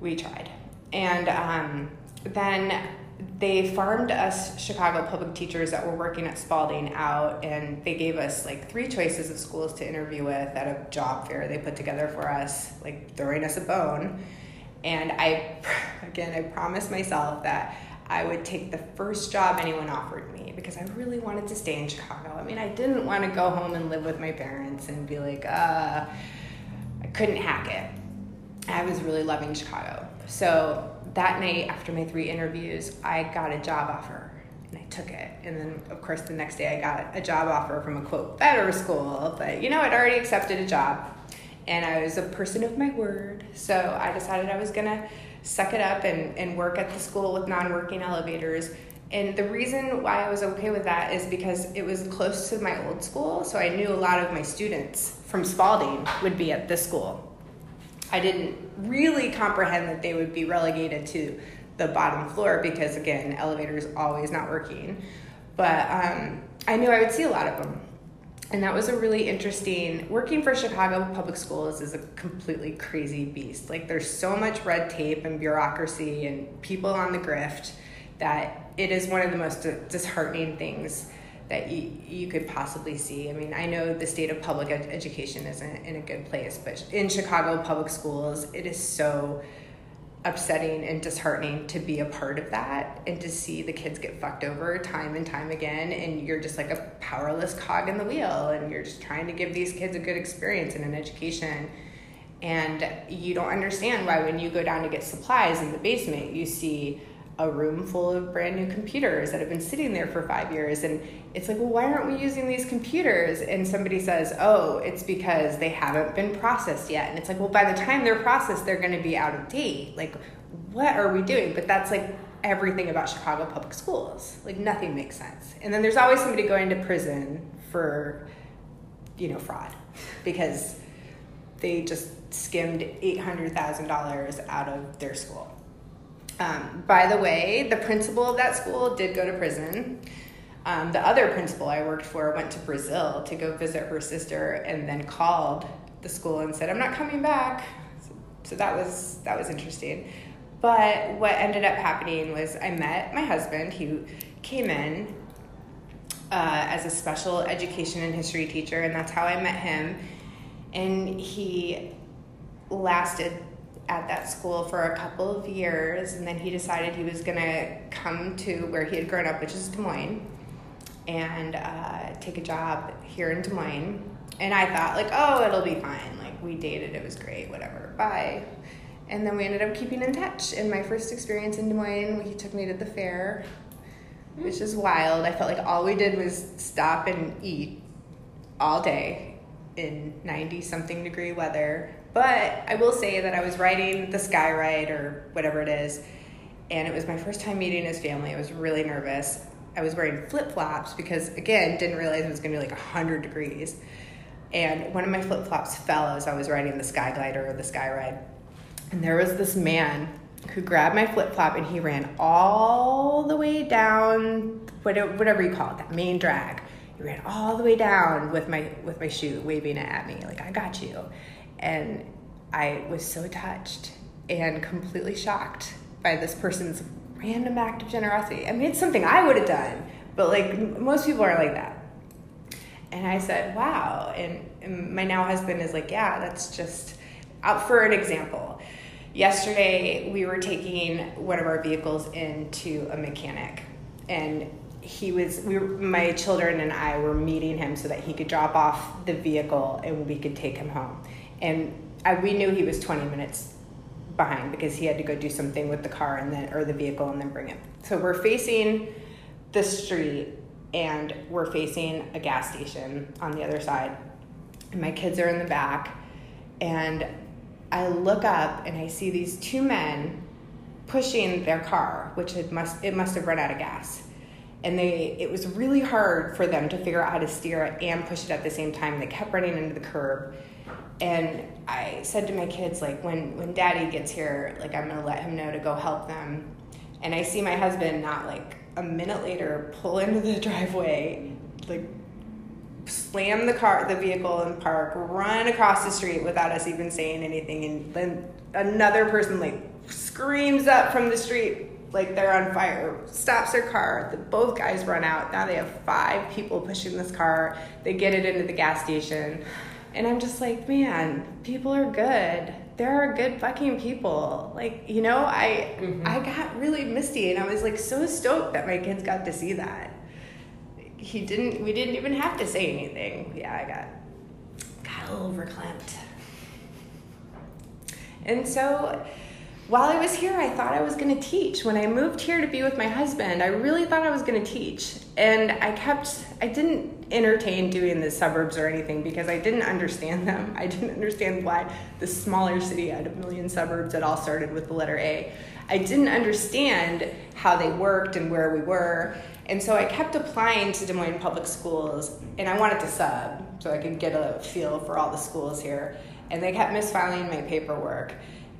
we tried. And um, then they farmed us Chicago public teachers that were working at Spalding out, and they gave us like three choices of schools to interview with at a job fair they put together for us, like throwing us a bone. And I, [LAUGHS] again, I promised myself that I would take the first job anyone offered me because I really wanted to stay in Chicago. I mean, I didn't want to go home and live with my parents and be like, uh, I couldn't hack it. I was really loving Chicago. So that night, after my three interviews, I got a job offer and I took it. And then, of course, the next day I got a job offer from a quote better school, but you know, I'd already accepted a job and I was a person of my word. So I decided I was gonna suck it up and, and work at the school with non working elevators. And the reason why I was okay with that is because it was close to my old school, so I knew a lot of my students from Spalding would be at this school. I didn't really comprehend that they would be relegated to the bottom floor because, again, elevators always not working. But um, I knew I would see a lot of them and that was a really interesting working for chicago public schools is a completely crazy beast like there's so much red tape and bureaucracy and people on the grift that it is one of the most disheartening things that you, you could possibly see. I mean, I know the state of public ed- education isn't in a good place, but in Chicago public schools, it is so upsetting and disheartening to be a part of that and to see the kids get fucked over time and time again and you're just like a powerless cog in the wheel and you're just trying to give these kids a good experience and an education and you don't understand why when you go down to get supplies in the basement you see a room full of brand new computers that have been sitting there for five years. And it's like, well, why aren't we using these computers? And somebody says, oh, it's because they haven't been processed yet. And it's like, well, by the time they're processed, they're going to be out of date. Like, what are we doing? But that's like everything about Chicago public schools. Like, nothing makes sense. And then there's always somebody going to prison for, you know, fraud [LAUGHS] because they just skimmed $800,000 out of their school. Um, by the way, the principal of that school did go to prison. Um, the other principal I worked for went to Brazil to go visit her sister, and then called the school and said, "I'm not coming back." So, so that was that was interesting. But what ended up happening was I met my husband, who came in uh, as a special education and history teacher, and that's how I met him. And he lasted at that school for a couple of years, and then he decided he was going to come to where he had grown up, which is Des Moines, and uh, take a job here in Des Moines. And I thought, like, oh, it'll be fine. Like, we dated, it was great, whatever, bye. And then we ended up keeping in touch. And my first experience in Des Moines, he took me to the fair, which is wild. I felt like all we did was stop and eat all day in 90 something degree weather but I will say that I was riding the Sky Ride or whatever it is, and it was my first time meeting his family. I was really nervous. I was wearing flip flops because, again, didn't realize it was to be like 100 degrees. And one of my flip flops fell as I was riding the Sky Glider or the Sky Ride. And there was this man who grabbed my flip flop and he ran all the way down, whatever you call it, that main drag. He ran all the way down with my with my shoe, waving it at me like I got you. And I was so touched and completely shocked by this person's random act of generosity. I mean, it's something I would have done, but like most people are like that. And I said, wow. And, and my now husband is like, yeah, that's just out for an example. Yesterday, we were taking one of our vehicles into a mechanic, and he was we were, my children and I were meeting him so that he could drop off the vehicle and we could take him home and I, we knew he was 20 minutes behind because he had to go do something with the car and then or the vehicle and then bring it. So we're facing the street and we're facing a gas station on the other side. And my kids are in the back and I look up and I see these two men pushing their car, which it must it must have run out of gas. And they it was really hard for them to figure out how to steer it and push it at the same time. They kept running into the curb and I said to my kids, like, when, when daddy gets here, like, I'm gonna let him know to go help them. And I see my husband not like a minute later pull into the [LAUGHS] driveway, like, slam the car, the vehicle in park, run across the street without us even saying anything. And then another person, like, screams up from the street, like they're on fire, stops their car. The, both guys run out. Now they have five people pushing this car. They get it into the gas station and I'm just like, man, people are good. There are good fucking people. Like, you know, I mm-hmm. I got really misty and I was like so stoked that my kids got to see that. He didn't we didn't even have to say anything. Yeah, I got got a little verklempt. And so while I was here, I thought I was going to teach. When I moved here to be with my husband, I really thought I was going to teach. And I kept, I didn't entertain doing the suburbs or anything because I didn't understand [LAUGHS] them. I didn't understand why the smaller city had a million suburbs that all started with the letter A. I didn't understand how they worked and where we were. And so I kept applying to Des Moines Public Schools and I wanted to sub so I could get a feel for all the schools here. And they kept misfiling my paperwork.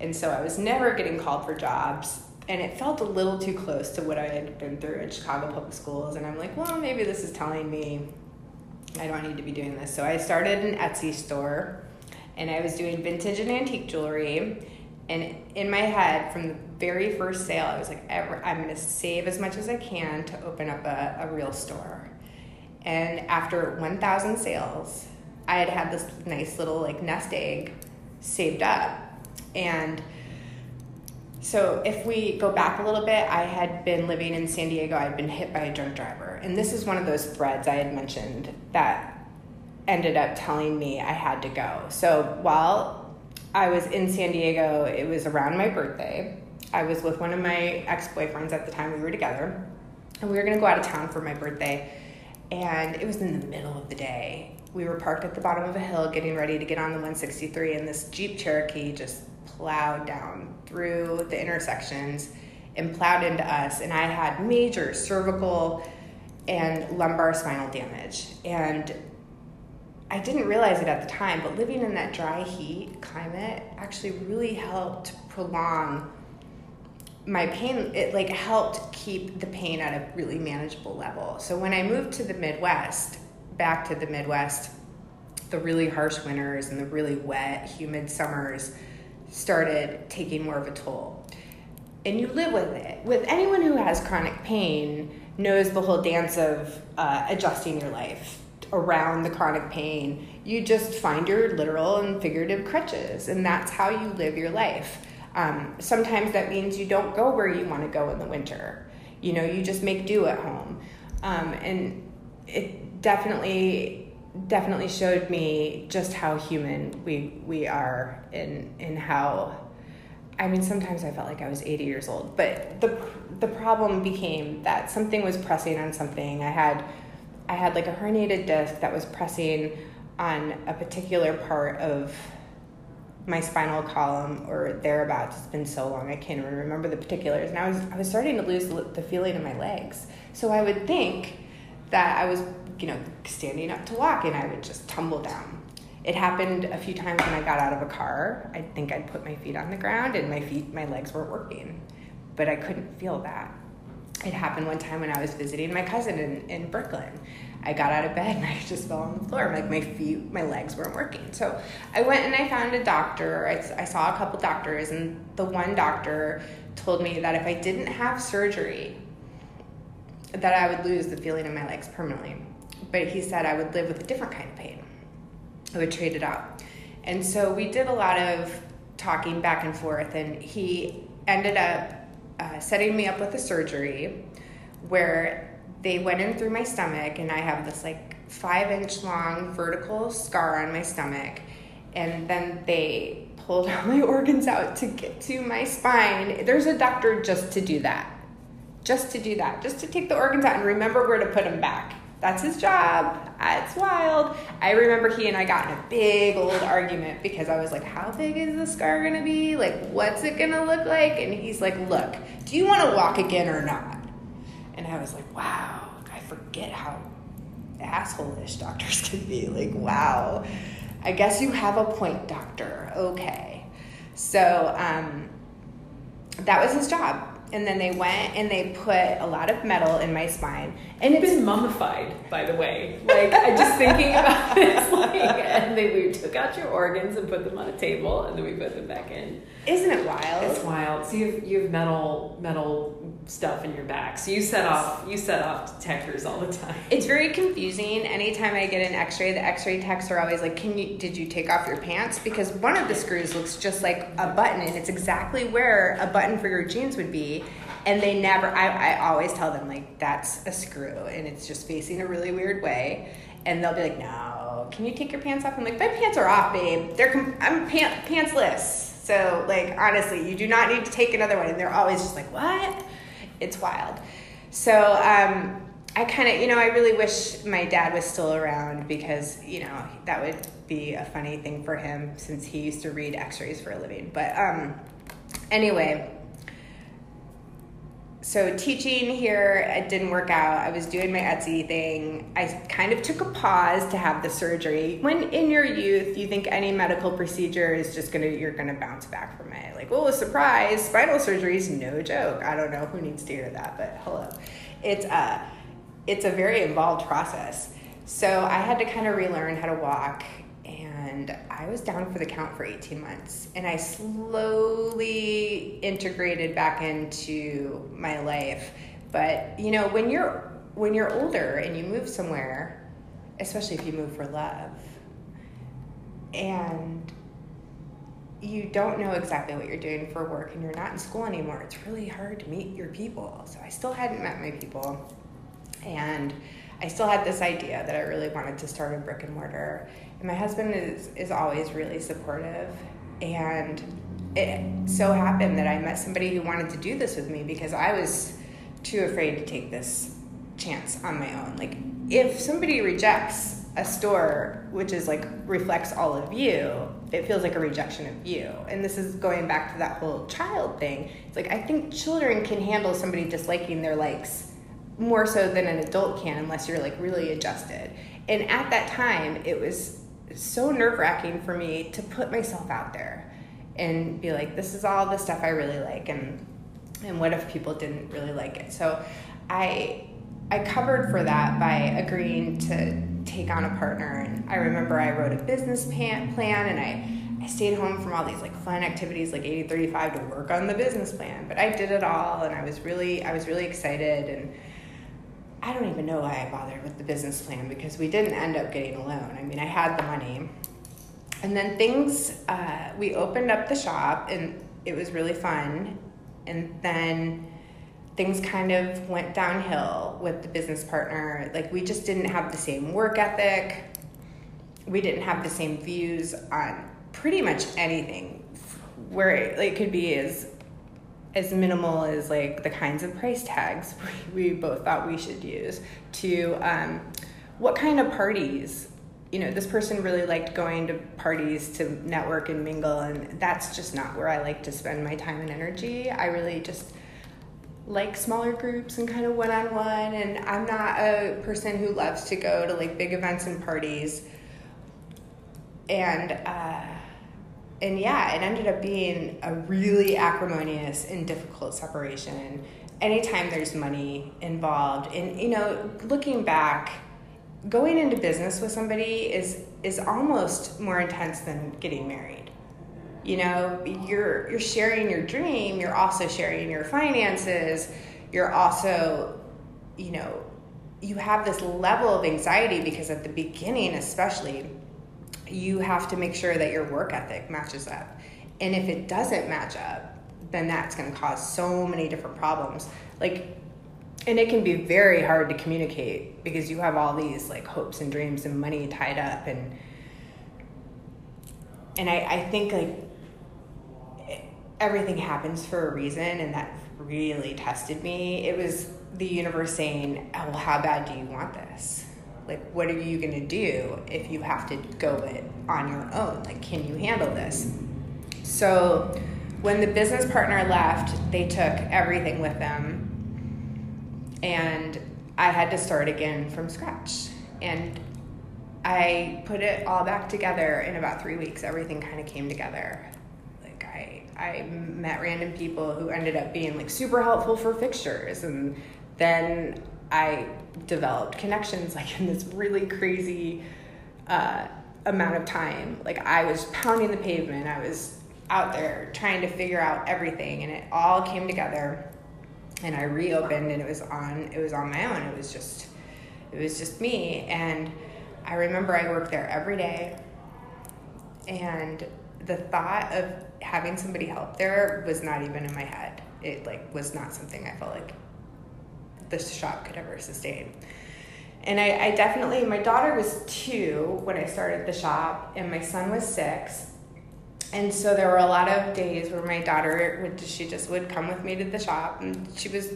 And so I was never getting called for jobs. And it felt a little too close to what I had been through at Chicago Public Schools. And I'm like, well, maybe this is telling me I don't need to be doing this. So I started an Etsy store and I was doing vintage and antique jewelry. And in my head, from the very first sale, I was like, I'm going to save as much as I can to open up a, a real store. And after 1,000 sales, I had had this nice little like nest egg saved up and so if we go back a little bit, I had been living in San Diego. I had been hit by a drunk driver. And this is one of those threads I had mentioned that ended up telling me I had to go. So while I was in San Diego, it was around my birthday. I was with one of my ex boyfriends at the time we were together, and we were gonna go out of town for my birthday. And it was in the middle of the day. We were parked at the bottom of a hill getting ready to get on the 163, and this Jeep Cherokee just plowed down through the intersections and plowed into us. And I had major cervical and lumbar spinal damage. And I didn't realize it at the time, but living in that dry heat climate actually really helped prolong my pain. It like helped keep the pain at a really manageable level. So when I moved to the Midwest, back to the Midwest, the really harsh winters and the really wet, humid summers, started taking more of a toll. And you live with it. With anyone who has chronic pain, knows the whole dance of uh, adjusting your life around the chronic pain. You just find your literal and figurative crutches, and that's how you live your life. Um, sometimes that means you don't go where you want to go in the winter. You know, you just make do at home. Um, and it definitely definitely showed me just how human we we are and in how I mean sometimes I felt like I was 80 years old but the the problem became that something was pressing on something I had I had like a herniated disc that was pressing on a particular part of my spinal column or thereabouts. It's been so long I can't even remember the particulars. And I was I was starting to lose the feeling in my legs. So I would think that I was you know, standing up to walk and I would just tumble down. It happened a few times when I got out of a car. I think I'd put my feet on the ground and my feet, my legs weren't working, but I couldn't feel that. It happened one time when I was visiting my cousin in, in Brooklyn. I got out of bed and [LAUGHS] I just fell on the floor. Like my feet, my legs weren't working. So I went and I found a doctor. I, I saw a couple doctors, and the one doctor told me that if I didn't have surgery, that I would lose the feeling in my legs permanently but he said I would live with a different kind of pain. I would trade it out. And so we did a lot of talking back and forth, and he ended up uh, setting me up with a surgery where they went in through my stomach, and I have this like five inch long vertical scar on my stomach. And then they pulled [LAUGHS] all my organs out to get to my spine. There's a doctor just to do that. Just to do that. Just to take the organs out and remember where to put them back that's his job. It's wild. I remember he and I got in a big old argument because I was like, How big is the scar gonna be? Like, what's it gonna look like? And he's like, Look, do you wanna walk again or not? And I was like, Wow, I forget how asshole-ish doctors [LAUGHS] can be. Like, wow, I guess you have a point, doctor. Okay. So um, that was his job and then they went and they put a lot of metal in my spine. And it's been mummified, by the way. Like I just thinking about [LAUGHS] this, like, and they we took out your organs and put them on a table, and then we put them back in. Isn't it wild? It's wild. So you have, you have metal metal stuff in your back. So you set off you set off detectors all the time. It's very confusing. Anytime I get an X-ray, the X-ray techs are always like, "Can you did you take off your pants?" Because one of the screws looks just like a button, and it's exactly where a button for your jeans would be. And they never. I, I always tell them like that's a screw, and it's just facing a really weird way. And they'll be like, "No, can you take your pants off?" I'm like, "My pants are off, babe. They're I'm pant, pantsless." So, like, honestly, you do not need to take another one. And they're always just like, what? It's wild. So, um, I kind of, you know, I really wish my dad was still around because, you know, that would be a funny thing for him since he used to read x rays for a living. But um, anyway, so teaching here it didn't work out. I was doing my etsy thing. I kind of took a pause to have the surgery. When in your youth you think any medical procedure is just gonna you're gonna bounce back from it. Like oh surprise spinal surgery is no joke. I don't know who needs to hear that but hello. It's a it's a very involved process. So i had to kind of relearn how to walk and I was down for the count for 18 months. And I slowly integrated back into my life. But you know, when you're when you're older and you move somewhere, especially if you move for love, and you don't know exactly what you're doing for work and you're not in school anymore, it's really hard to meet your people. So I still hadn't met my people. And I still had this idea that I really wanted to start a brick and mortar. And my husband is, is always really supportive. And it so happened that I met somebody who wanted to do this with me because I was too afraid to take this chance on my own. Like, if somebody rejects a store which is like reflects all of you, it feels like a rejection of you. And this is going back to that whole child thing. It's like I think children can handle somebody disliking their likes more so than an adult can unless you're like really adjusted. And at that time, it was so nerve wracking for me to put myself out there and be like, this is all the stuff I really like, and and what if people didn't really like it? So, I I covered for that by agreeing to take on a partner, and I remember I wrote a business plan, and I. I stayed home from all these like fun activities like 80 35 to work on the business plan but I did it all and I was really I was really excited and I don't even know why I bothered with the business plan because we didn't end up getting a loan. I mean, I had the money. And then things, uh, we opened up the shop and it was really fun. And then things kind of went downhill with the business partner. Like, we just didn't have the same work ethic, we didn't have the same views on pretty much anything. Where it, it could be as as minimal as like the kinds of price tags [LAUGHS] we, both thought we should use to um, what kind of parties you know this person really liked going to parties to network and mingle and that's just not where i like to spend my time and energy. I really just like smaller groups and kind of one-on-one and i'm not a person who loves to go to like big events and parties. And uh, and yeah, it ended up being a really acrimonious and difficult separation. Anytime there's money involved, and you know, looking back, going into business with somebody is is almost more intense than getting married. You know, you're you're sharing your dream, you're also sharing your finances, you're also, you know, you have this level of anxiety because at the beginning especially you have to make sure that your work ethic matches up. And if it doesn't match up, then that's going to cause so many different problems. Like, and it can be very hard to communicate because you have all these like hopes and dreams and money tied up and and I, I think like everything happens for a reason and that really tested me it was the universe saying oh, well how bad do you want this like what are you going to do if you have to go it on your own? Like can you handle this? So when the business partner left they took everything with them. And i had to start again from scratch. And i put it all back together in about three weeks. Everything kind of came together. Like i i met random people who ended up being like super helpful for fixtures. And then I developed connections like in this really crazy uh, amount of time. Like I was pounding the pavement. I was out there trying to figure out everything, and it all came together. And I reopened, and it was on. It was on my own. It was just, it was just me. And I remember I worked there every day, and the thought of having somebody help there was not even in my head. It like was not something I felt like the shop could ever sustain. And I, I definitely, my daughter was two when I started the shop, and my son was six. and so there were a lot of days where my daughter would she just would come with me to the shop and she was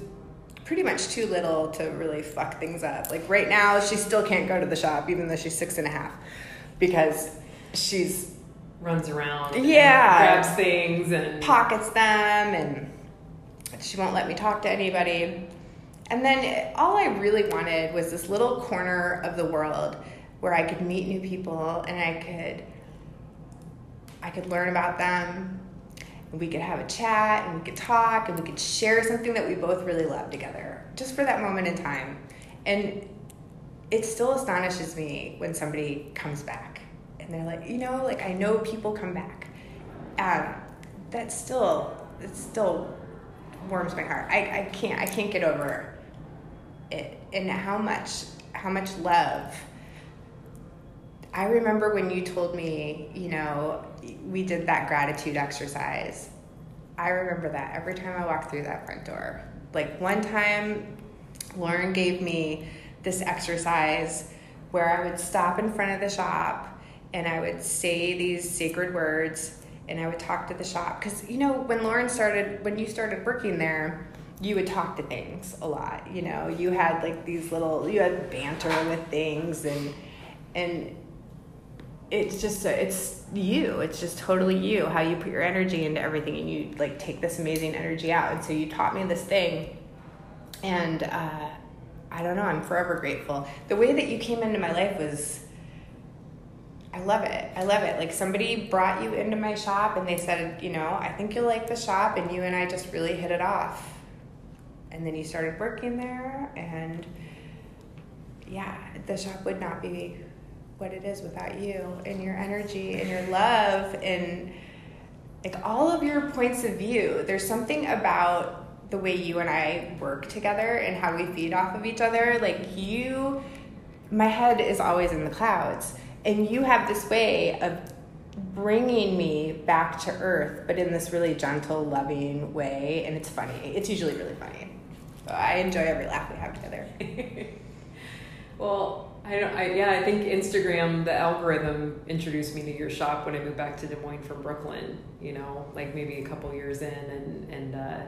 pretty much too little to really fuck things up like right now she still can't go to the shop even though she's six and a half because she's runs around yeah grabs things and pockets them and she won't let me talk to anybody and then all i really wanted was this little corner of the world where i could meet new people and i could I could learn about them. And we could have a chat and we could talk and we could share something that we both really love together just for that moment in time. And it still astonishes me when somebody comes back and they're like, you know, like I know people come back. Um, that still, it still warms my heart. I, I can't, I can't get over it and how much, how much love I remember when you told me, you know, we did that gratitude exercise. I remember that every time I walked through that front door. Like one time, Lauren gave me this exercise where I would stop in front of the shop and I would say these sacred words and I would talk to the shop. Because, you know, when Lauren started, when you started working there, you would talk to things a lot. You know, you had like these little, you had banter with things and, and it's just a, it's you. It's just totally you how you put your energy into everything and you like take this amazing energy out. And so you taught me this thing and uh, i don't know i'm forever grateful. The way that you came into my life was i love it. I love it. Like somebody brought you into my shop and they said you know i think you'll like the shop and you and i just really hit it off and then you started working there and yeah the shop would not be what it is without you and your energy and your love and like all of your points of view. There's something about the way you and I work together and how we feed off of each other. Like you, my head is always in the clouds, and you have this way of bringing me back to earth, but in this really gentle, loving way. And it's funny. It's usually really funny. I enjoy every laugh we have together. [LAUGHS] well, I don't. I, yeah, I think Instagram, the algorithm introduced me to your shop when I moved back to Des Moines from Brooklyn. You know, like maybe a couple years in, and and uh,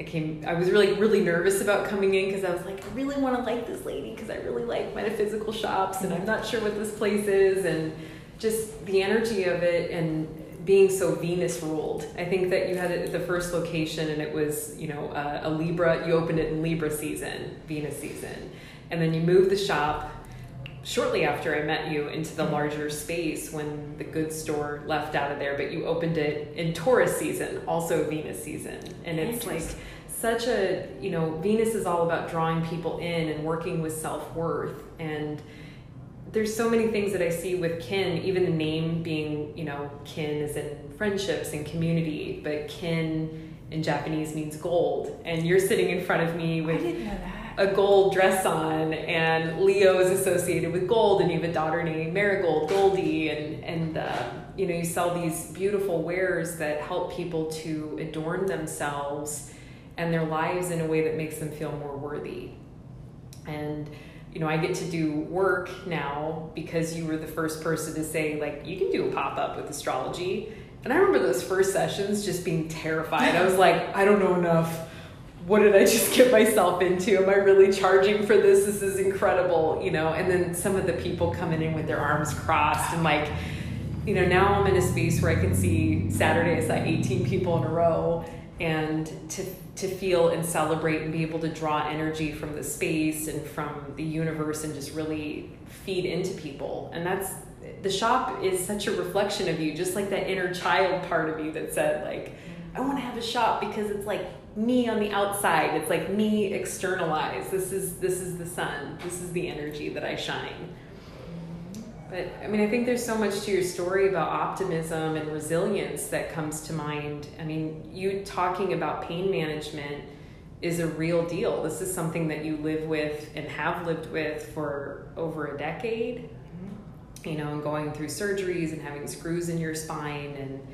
I came. I was really really nervous about coming in because I was like, I really want to like this lady because I really like metaphysical shops, and I'm not sure what this place is, and just the energy of it, and being so Venus ruled. I think that you had it at the first location, and it was you know uh, a Libra. You opened it in Libra season, Venus season, and then you moved the shop shortly after I met you into the larger space when the goods store left out of there, but you opened it in Taurus season, also Venus season. And it's like such a, you know, Venus is all about drawing people in and working with self worth. And there's so many things that I see with kin, even the name being, you know, kin is in friendships and community, but kin in Japanese means gold. And you're sitting in front of me with. I didn't know that a gold dress on, and Leo is associated with gold, and you have a daughter named Marigold, Goldie, and and uh, you know you sell these beautiful wares that help people to adorn themselves and their lives in a way that makes them feel more worthy. And you know, I get to do work now because you were the first person to say like you can do a pop up with astrology. And I remember those first sessions just being terrified. I was like, I don't know enough what did I just get myself into? Am I really charging for this? This is incredible, you know. And then some of the people coming in with their arms crossed and like, you know, now I'm in a space where I can see Saturday I saw 18 people in a row and to to feel and celebrate and be able to draw energy from the space and from the universe and just really feed into people. And that's the shop is such a reflection of you, just like that inner child part of you that said like I want to have a shop because it's like me on the outside. It's like me externalized. This is this is the sun. This is the energy that i shine but i mean i think there's so much to your story about optimism and resilience that comes to mind. I mean you talking about pain management is a real deal. This is something that you live with and have lived with for over a decade mm-hmm. you know and going through surgeries and having screws in your spine and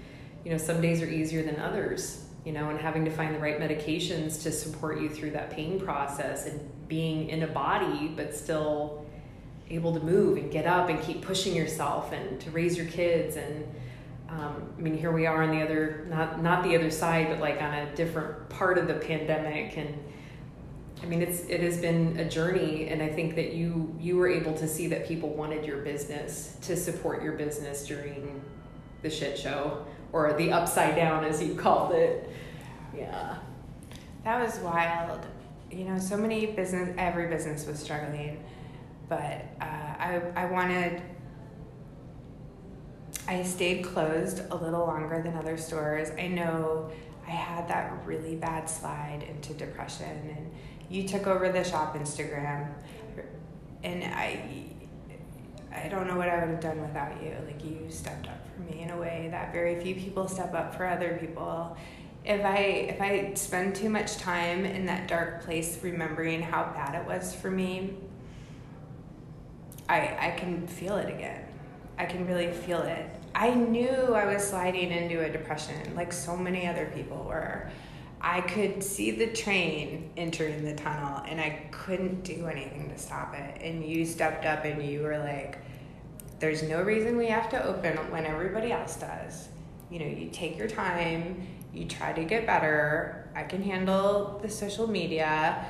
you know some days are easier than others you know, and having to find the right medications to support you through that pain process and being in a body but still able to move and get up and keep pushing yourself and to raise your kids and um, I mean, here we are on the other, not not the other side, but like on a different part of the pandemic, and I mean, it's it has been a journey, and I think that you you were able to see that people wanted your business to support your business during the shit show or the upside down, as you called it. Yeah, that was wild. You know, so many business, every business was struggling, but uh, I I wanted I stayed closed a little longer than other stores. I know I had that really bad slide into depression, and you took over the shop Instagram, and I. I don't know what I would have done without you. Like you stepped up for me in a way that very few people step up for other people. If I if I spend too much time in that dark place remembering how bad it was for me, I I can feel it again. I can really feel it. I knew I was sliding into a depression like so many other people were. I could see the train entering the tunnel and I couldn't do anything to stop it. And you stepped up and you were like, there's no reason we have to open when everybody else does. You know, you take your time, you try to get better. I can handle the social media.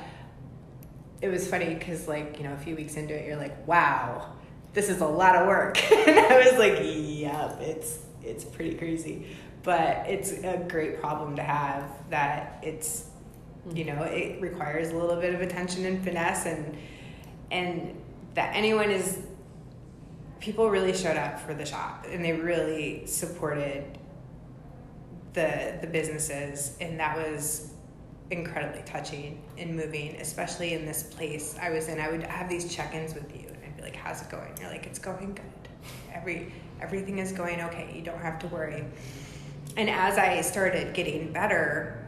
It was funny because, like, you know, a few weeks into it, you're like, wow, this is a lot of work. [LAUGHS] and I was like, yep, it's it's pretty crazy. But it's a great problem to have that it's you know, it requires a little bit of attention and finesse and and that anyone is people really showed up for the shop and they really supported the the businesses and that was incredibly touching and moving especially in this place i was in i would have these check-ins with you and I'd be like, how's it going? You're like, it's going good. Every everything is going okay. You don't have to worry. And as I started getting better,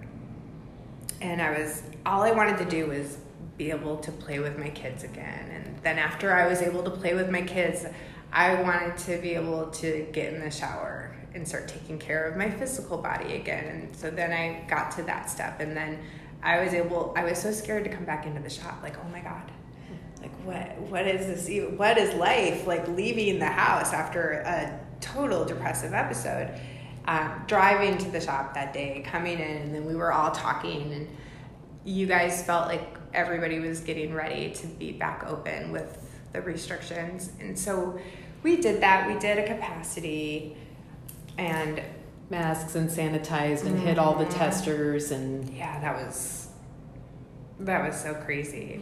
and I was all I wanted to do was be able to play with my kids again. And then after I was able to play with my kids, I wanted to be able to get in the shower and start taking care of my physical body again. And so then I got to that step. And then I was able I was so scared to come back into the shop. Like, "Oh my god, like what what is this even what is life like leaving the house after a total depressive episode? Um, driving to the shop that day coming in and then we were all talking. And you guys felt like everybody was getting ready to be back open with the restrictions. And so we did that. We did a capacity and masks and sanitized and mm-hmm. hit all the mm-hmm. testers and yeah that was that was so crazy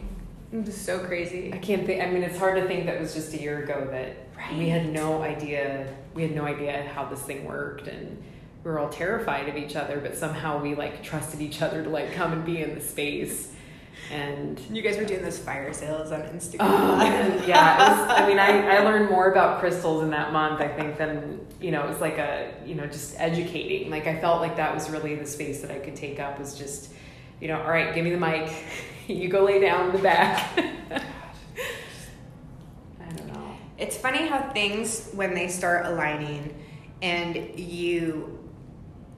was so crazy. I can't think. I mean, it's hard to think that was just a year ago that right. we had no idea. We had no idea how this thing worked, and we were all terrified of each other. But somehow we like trusted each other to like come and be in the space. And you guys were doing those fire sales on Instagram. Oh, yeah, was, I mean, I, I learned more about crystals in that month, I think, than you know. It was like a you know just educating. Like I felt like that was really the space that I could take up was just you know, all right, give me the mic. [LAUGHS] you go lay down in the back. [LAUGHS] I don't know. It's funny how things when they start aligning and you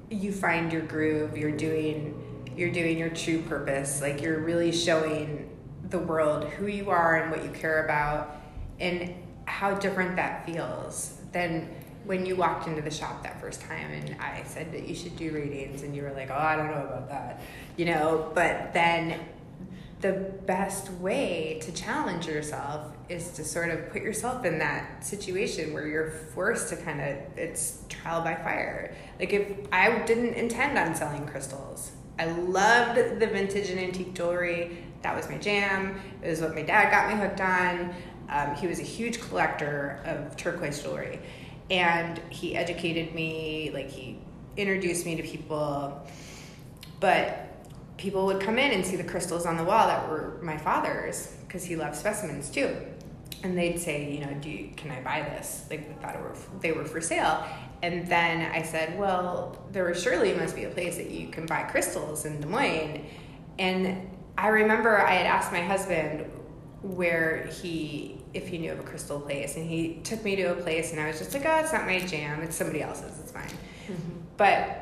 you find your groove, you're doing you're doing your true purpose, like you're really showing the world who you are and what you care about and how different that feels than when you walked into the shop that first time and I said that you should do readings and you were like, "Oh, I don't know about that." You know, but then the best way to challenge yourself is to sort of put yourself in that situation where you're forced to kind of it's trial by fire. Like if I didn't intend on selling crystals. I loved the vintage and antique jewelry. That was my jam. It was what my dad got me hooked on. Um, he was a huge collector of turquoise jewelry and he educated me like he introduced me to people but people would come in and see the crystals on the wall that were my father's because he loved specimens too and they'd say you know do you, can i buy this like they thought were, they were for sale and then i said well there surely must be a place that you can buy crystals in des moines. And i remember i had asked my husband where he if he knew of a crystal place. And he took me to a place and i was just like oh it's not my jam. It's somebody else's. It's fine. Mm-hmm. but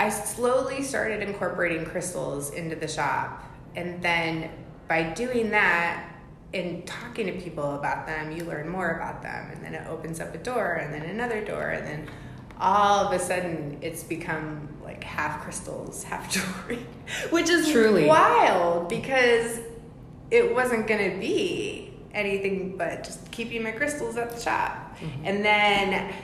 i slowly started incorporating crystals into the shop. And then by doing that and talking to people about them you learn more about them and then it opens up a door and then another door and then all of a sudden it's become like half crystals, [LAUGHS] half jewelry, which is Truly. wild because it wasn't gonna be anything but just keeping my crystals at the shop. Mm-hmm. And then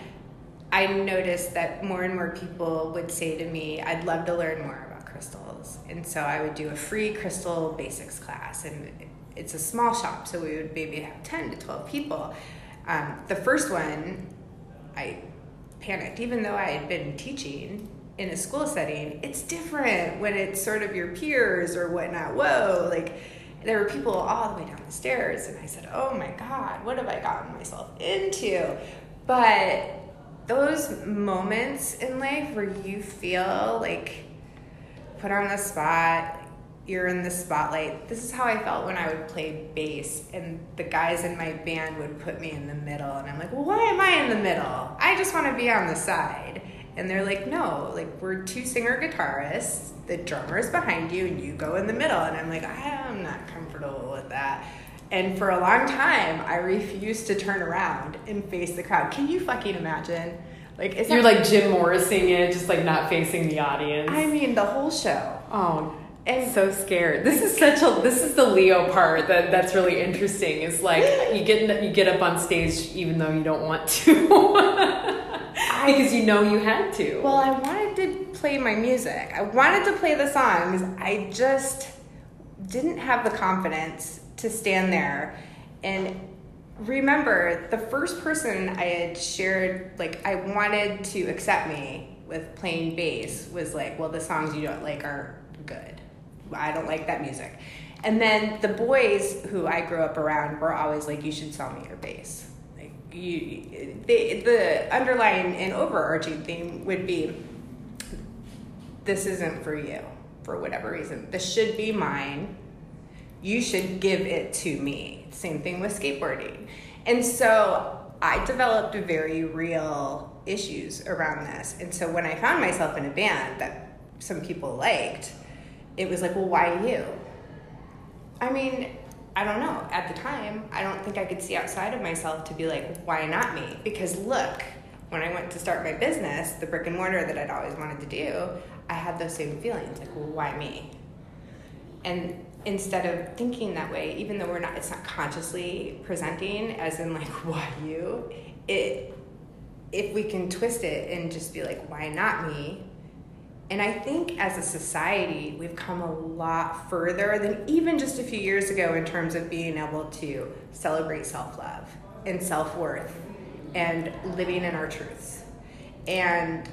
I noticed that more and more people would say to me, I'd love to learn more about crystals. And so I would do a free crystal basics class. And it's a small shop, so we would maybe have 10 to 12 people. Um, the first one, I panicked, even though I had been teaching in a school setting. It's different when it's sort of your peers or whatnot. Whoa, like there were people all the way down the stairs, and I said, Oh my God, what have I gotten myself into? But those moments in life where you feel like put on the spot, you're in the spotlight. This is how I felt when I would play bass, and the guys in my band would put me in the middle, and I'm like, well, why am I in the middle? I just want to be on the side. And they're like, no, like we're two singer guitarists. The drummer is behind you, and you go in the middle. And I'm like, I'm not comfortable with that. And for a long time, I refused to turn around and face the crowd. Can you fucking imagine? Like, is You're like Jim Morrising it, just like not facing the audience. I mean, the whole show. oh, And- so scared. This is such a this is the Leo part that that's really interesting. Is like [GASPS] you get you get up on stage even though you don't want to, [LAUGHS] because you know you had to. Well, I wanted to play my music. I wanted to play the songs. I just didn't have the confidence to stand there and remember the first person I had shared like I wanted to accept me with playing bass was like, well, the songs you don't like are good. I don't like that music. And then the boys who I grew up around were always like, you should sell me your bass. Like you, they, the underlying and overarching theme would be, this isn't for you for whatever reason. This should be mine. You should give it to me. Same thing with skateboarding. And so I developed very real issues around this. And so when I found myself in a band that some people liked, it was like, well, why you? I mean, I don't know. At the time, I don't think I could see outside of myself to be like, why not me? Because look, when I went to start my business, the brick and mortar that I'd always wanted to do, I had those same feelings like, well, why me? And instead of thinking that way, even though we're not, it's not consciously presenting as in like, [LAUGHS] why you? It, if we can twist it and just be like, why not me? And I think as a society, we've come a lot further than even just a few years ago in terms of being able to celebrate self love and self worth and living in our truths and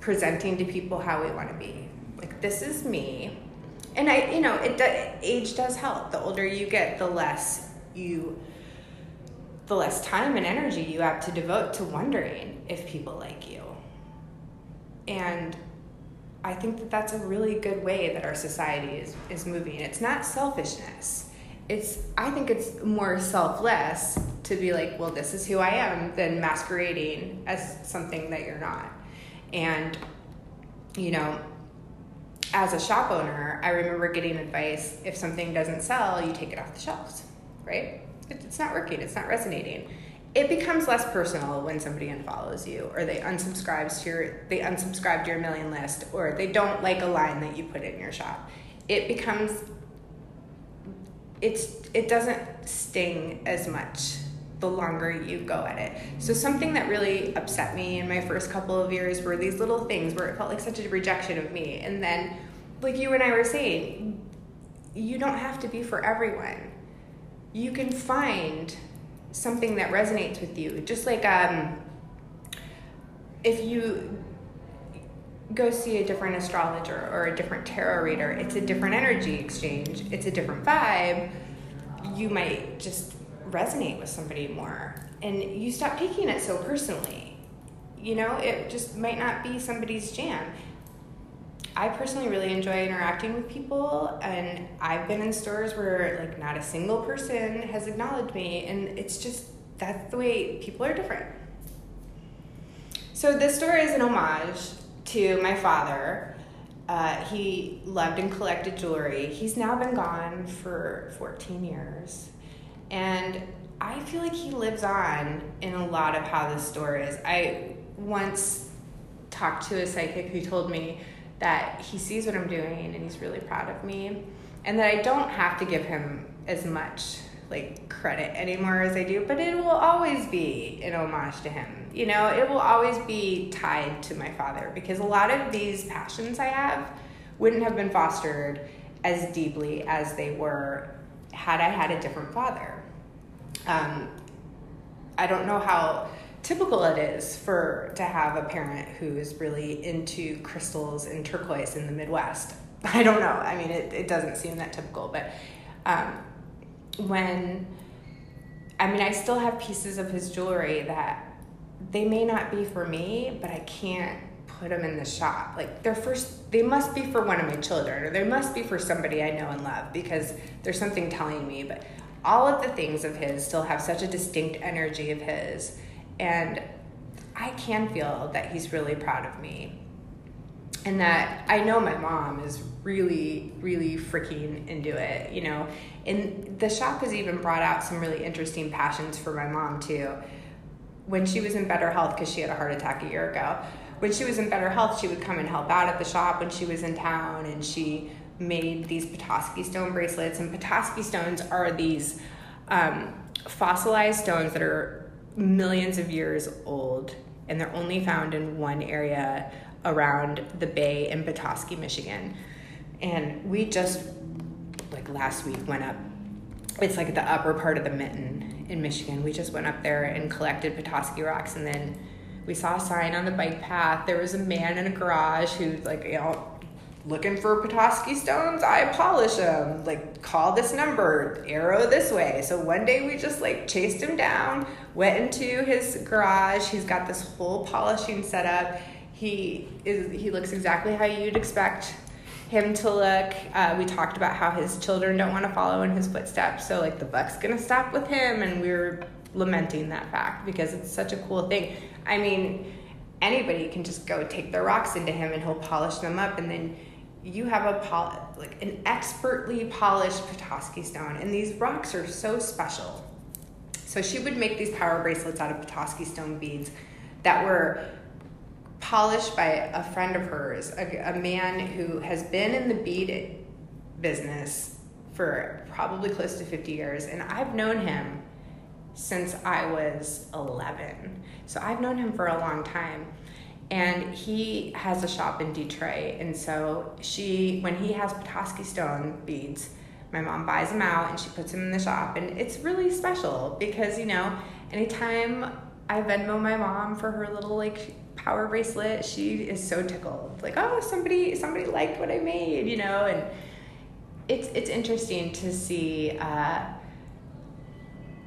presenting to people how we want to be. Like, this is me. And I, you know, it age does help. The older you get, the less you, the less time and energy you have to devote to wondering if people like you. And I think that that's a really good way that our society is, is moving. It's not selfishness. It's I think it's more selfless to be like, well, this is who I am, than masquerading as something that you're not. And you know, as a shop owner, I remember getting advice: if something doesn't sell, you take it off the shelves, right? It's not working. It's not resonating it becomes less personal when somebody unfollows you or they unsubscribes to your they unsubscribe to your million list or they don't like a line that you put in your shop. It becomes it's it doesn't sting as much the longer you go at it. So something that really upset me in my first couple of years were these little things where it felt like such a rejection of me. And then like you and i were saying you don't have to be for everyone. You can find something that resonates with you. Just like um, if you go see a different astrologer or a different tarot reader, it's a different energy exchange, it's a different vibe. You might just resonate with somebody more, and you stop taking it so personally. You know, it just might not be somebody's jam. I personally really enjoy interacting with people, and I've been in stores where like not a single person has acknowledged me, and it's just that's the way people are different. So this store is an homage to my father. Uh, he loved and collected jewelry. He's now been gone for 14 years, and I feel like he lives on in a lot of how this store is. I once talked to a psychic who told me that he sees what I'm doing and he's really proud of me, and that I don't have to give him as much like credit anymore as I do, but it will always be an homage to him. You know, it will always be tied to my father because a lot of these passions I have wouldn't have been fostered as deeply as they were had I had a different father. Um, I don't know how typical it is for to have a parent who is really into crystals and turquoise in the Midwest. [LAUGHS] I don't know. I mean, it, it doesn't seem that typical, but um, when I mean, I still have pieces of his jewelry that they may not be for me, but I can't put them in the shop. Like they're first, they must be for one of my children, or they must be for somebody I know and love because there's something telling me. But all of the things of his still have such a distinct energy of his, and I can feel that he's really proud of me. And that I know my mom is really, really freaking into it, you know. And the shop has even brought out some really interesting passions for my mom, too. When she was in better health, because she had a heart attack a year ago, when she was in better health, she would come and help out at the shop when she was in town, and she made these Petoskey stone bracelets. And Petoskey stones are these um, fossilized stones that are millions of years old, and they're only found in one area around the bay in Petoskey, Michigan. And we just, like last week, went up. It's like the upper part of the mitten in Michigan. We just went up there and collected Petoskey rocks, and then we saw a sign on the bike path. There was a man in a garage who, like, you know, looking for Petoskey stones, I polish them. Like, call this number, arrow this way. So one day we just like chased him down, went into his garage. He's got this whole polishing setup. He is he looks exactly how you'd expect him to look. Uh, we talked about how his children don't want to follow in his footsteps, so like the buck's gonna stop with him, and we were lamenting that fact because it's such a cool thing. I mean, anybody can just go take their rocks into him, and he'll polish them up, and then you have a pol- like an expertly polished Petoskey stone, and these rocks are so special. So she would make these power bracelets out of Petoskey stone beads that were polished by a friend of hers, a, a man who has been in the bead business for probably close to 50 years, and I've known him since I was 11. So I've known him for a long time and he has a shop in Detroit. And so she, when he has Petoskey stone beads, my mom buys them out and she puts them in the shop, and it's really special because you know, anytime I Venmo my mom for her little like power bracelet, she is so tickled. Like, oh, somebody somebody liked what I made, you know, and it's it's interesting to see. Uh,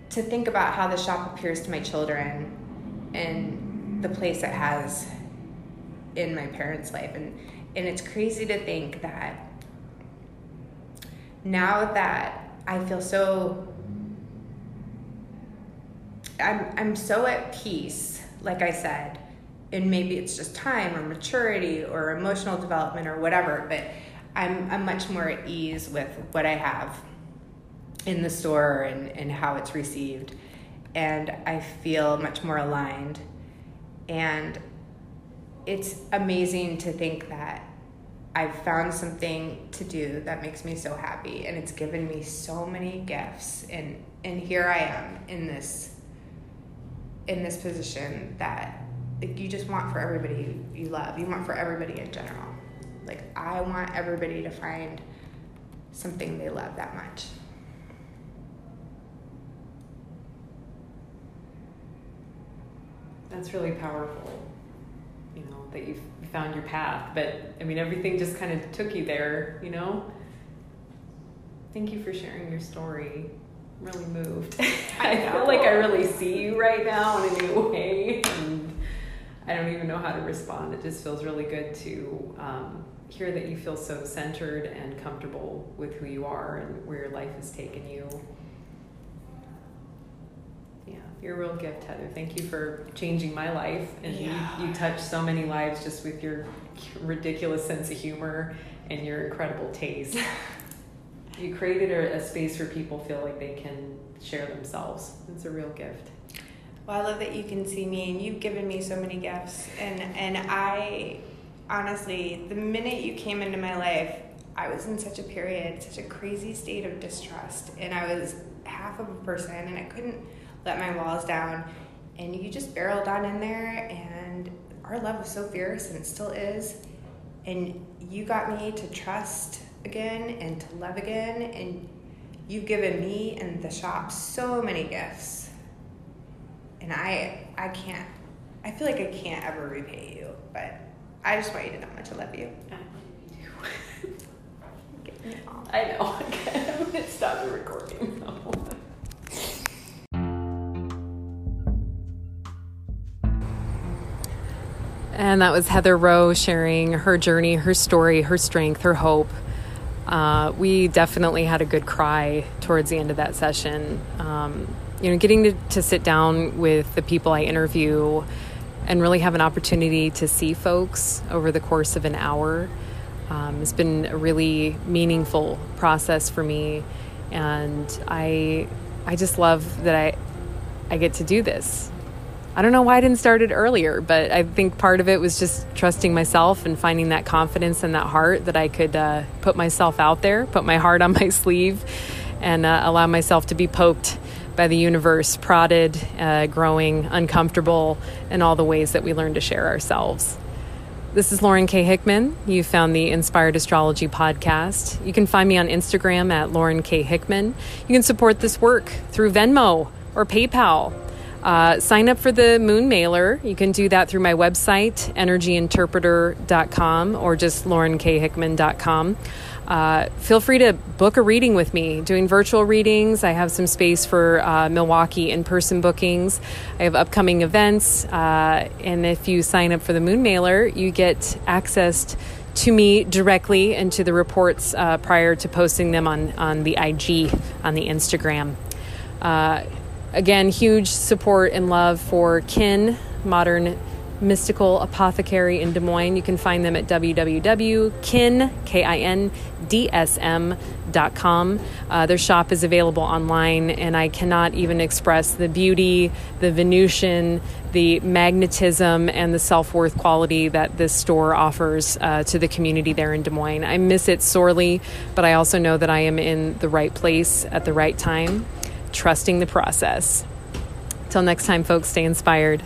to think about how the shop appears to my children and the place it has in my parents' life. And, and it's crazy to think that now that I feel so I'm I'm so at peace, like I said, and maybe it's just time or maturity or emotional development or whatever, but I'm I'm much more at ease with what I have in the store and, and how it's received. And I feel much more aligned. And it's amazing to think that I've found something to do that makes me so happy and it's given me so many gifts and and here I am in this in this position that like, you just want for everybody you, love. You want for everybody in general. Like I want everybody to find something they love that much. That's really powerful that you found your path but i mean everything just kind of took you there you know? Thank you for sharing your story. I'm really moved. [LAUGHS] I feel like i really see you right now in a new way and i don't even know how to respond. It just feels really good to um, hear that you feel so centered and comfortable with who you are and where your life has taken you you're a real gift, Heather. Thank you for changing my life. And yeah. you, you touch so many lives just with your ridiculous sense of humor and your incredible taste. [LAUGHS] you created a, a space where people feel like they can share themselves. It's a real gift. Well, I love that you can see me, and you've given me so many gifts. And and I, honestly, the minute you came into my life, I was in such a period, such a crazy state of distrust, and I was half of a person, and I couldn't let my walls down. And you just barreled on in there, and our love was so fierce, and it still is. And you got me to trust again and to love again, and you've given me and the shop so many gifts. And I, I can't. I feel like I can't ever repay you, but I just want you to know how much I love you. I [LAUGHS] know. I'm gonna stop the recording And that was Heather Roe sharing her journey, her story, her strength, her hope. Uh, we definitely had a good cry towards the end of that session. Um, you know, getting to, to sit down with the people I interview and really have an opportunity to see folks over the course of an hour um, has been a really meaningful process for me, and I I just love that I I get to do this. I don't know why I didn't start it earlier, but I think part of it was just trusting myself and finding that confidence and that heart that I could uh, put myself out there, put my heart on my [LAUGHS] sleeve, and uh, allow myself to be poked by the universe, prodded, uh, growing, uncomfortable, and all the ways that we learn to share ourselves. This is Lauren K. Hickman. You found the Inspired Astrology podcast. You can find me on Instagram at Lauren K. Hickman. You can support this work through Venmo or PayPal. Uh, sign up for the Moon Mailer. You can do that through my website, energyinterpreter.com, or just laurenkhickman.com. Uh, feel free to book a reading with me. Doing virtual readings. I have some space for uh, Milwaukee in person bookings. I have upcoming events. Uh, and if you sign up for the Moon Mailer, you get access to me directly and to the reports uh, prior to posting them on, on the IG, on the Instagram. Again, huge support and love for Kin, Modern Mystical Apothecary in Des Moines. You can find them at www.kin.dsm.com. Uh, their shop is available online, and I cannot even express the beauty, the Venusian, the magnetism, and the self worth quality that this store offers uh, to the community there in Des Moines. I miss it sorely, but I also know that I am in the right place at the right time, trusting the process. Till next time, folks, stay inspired.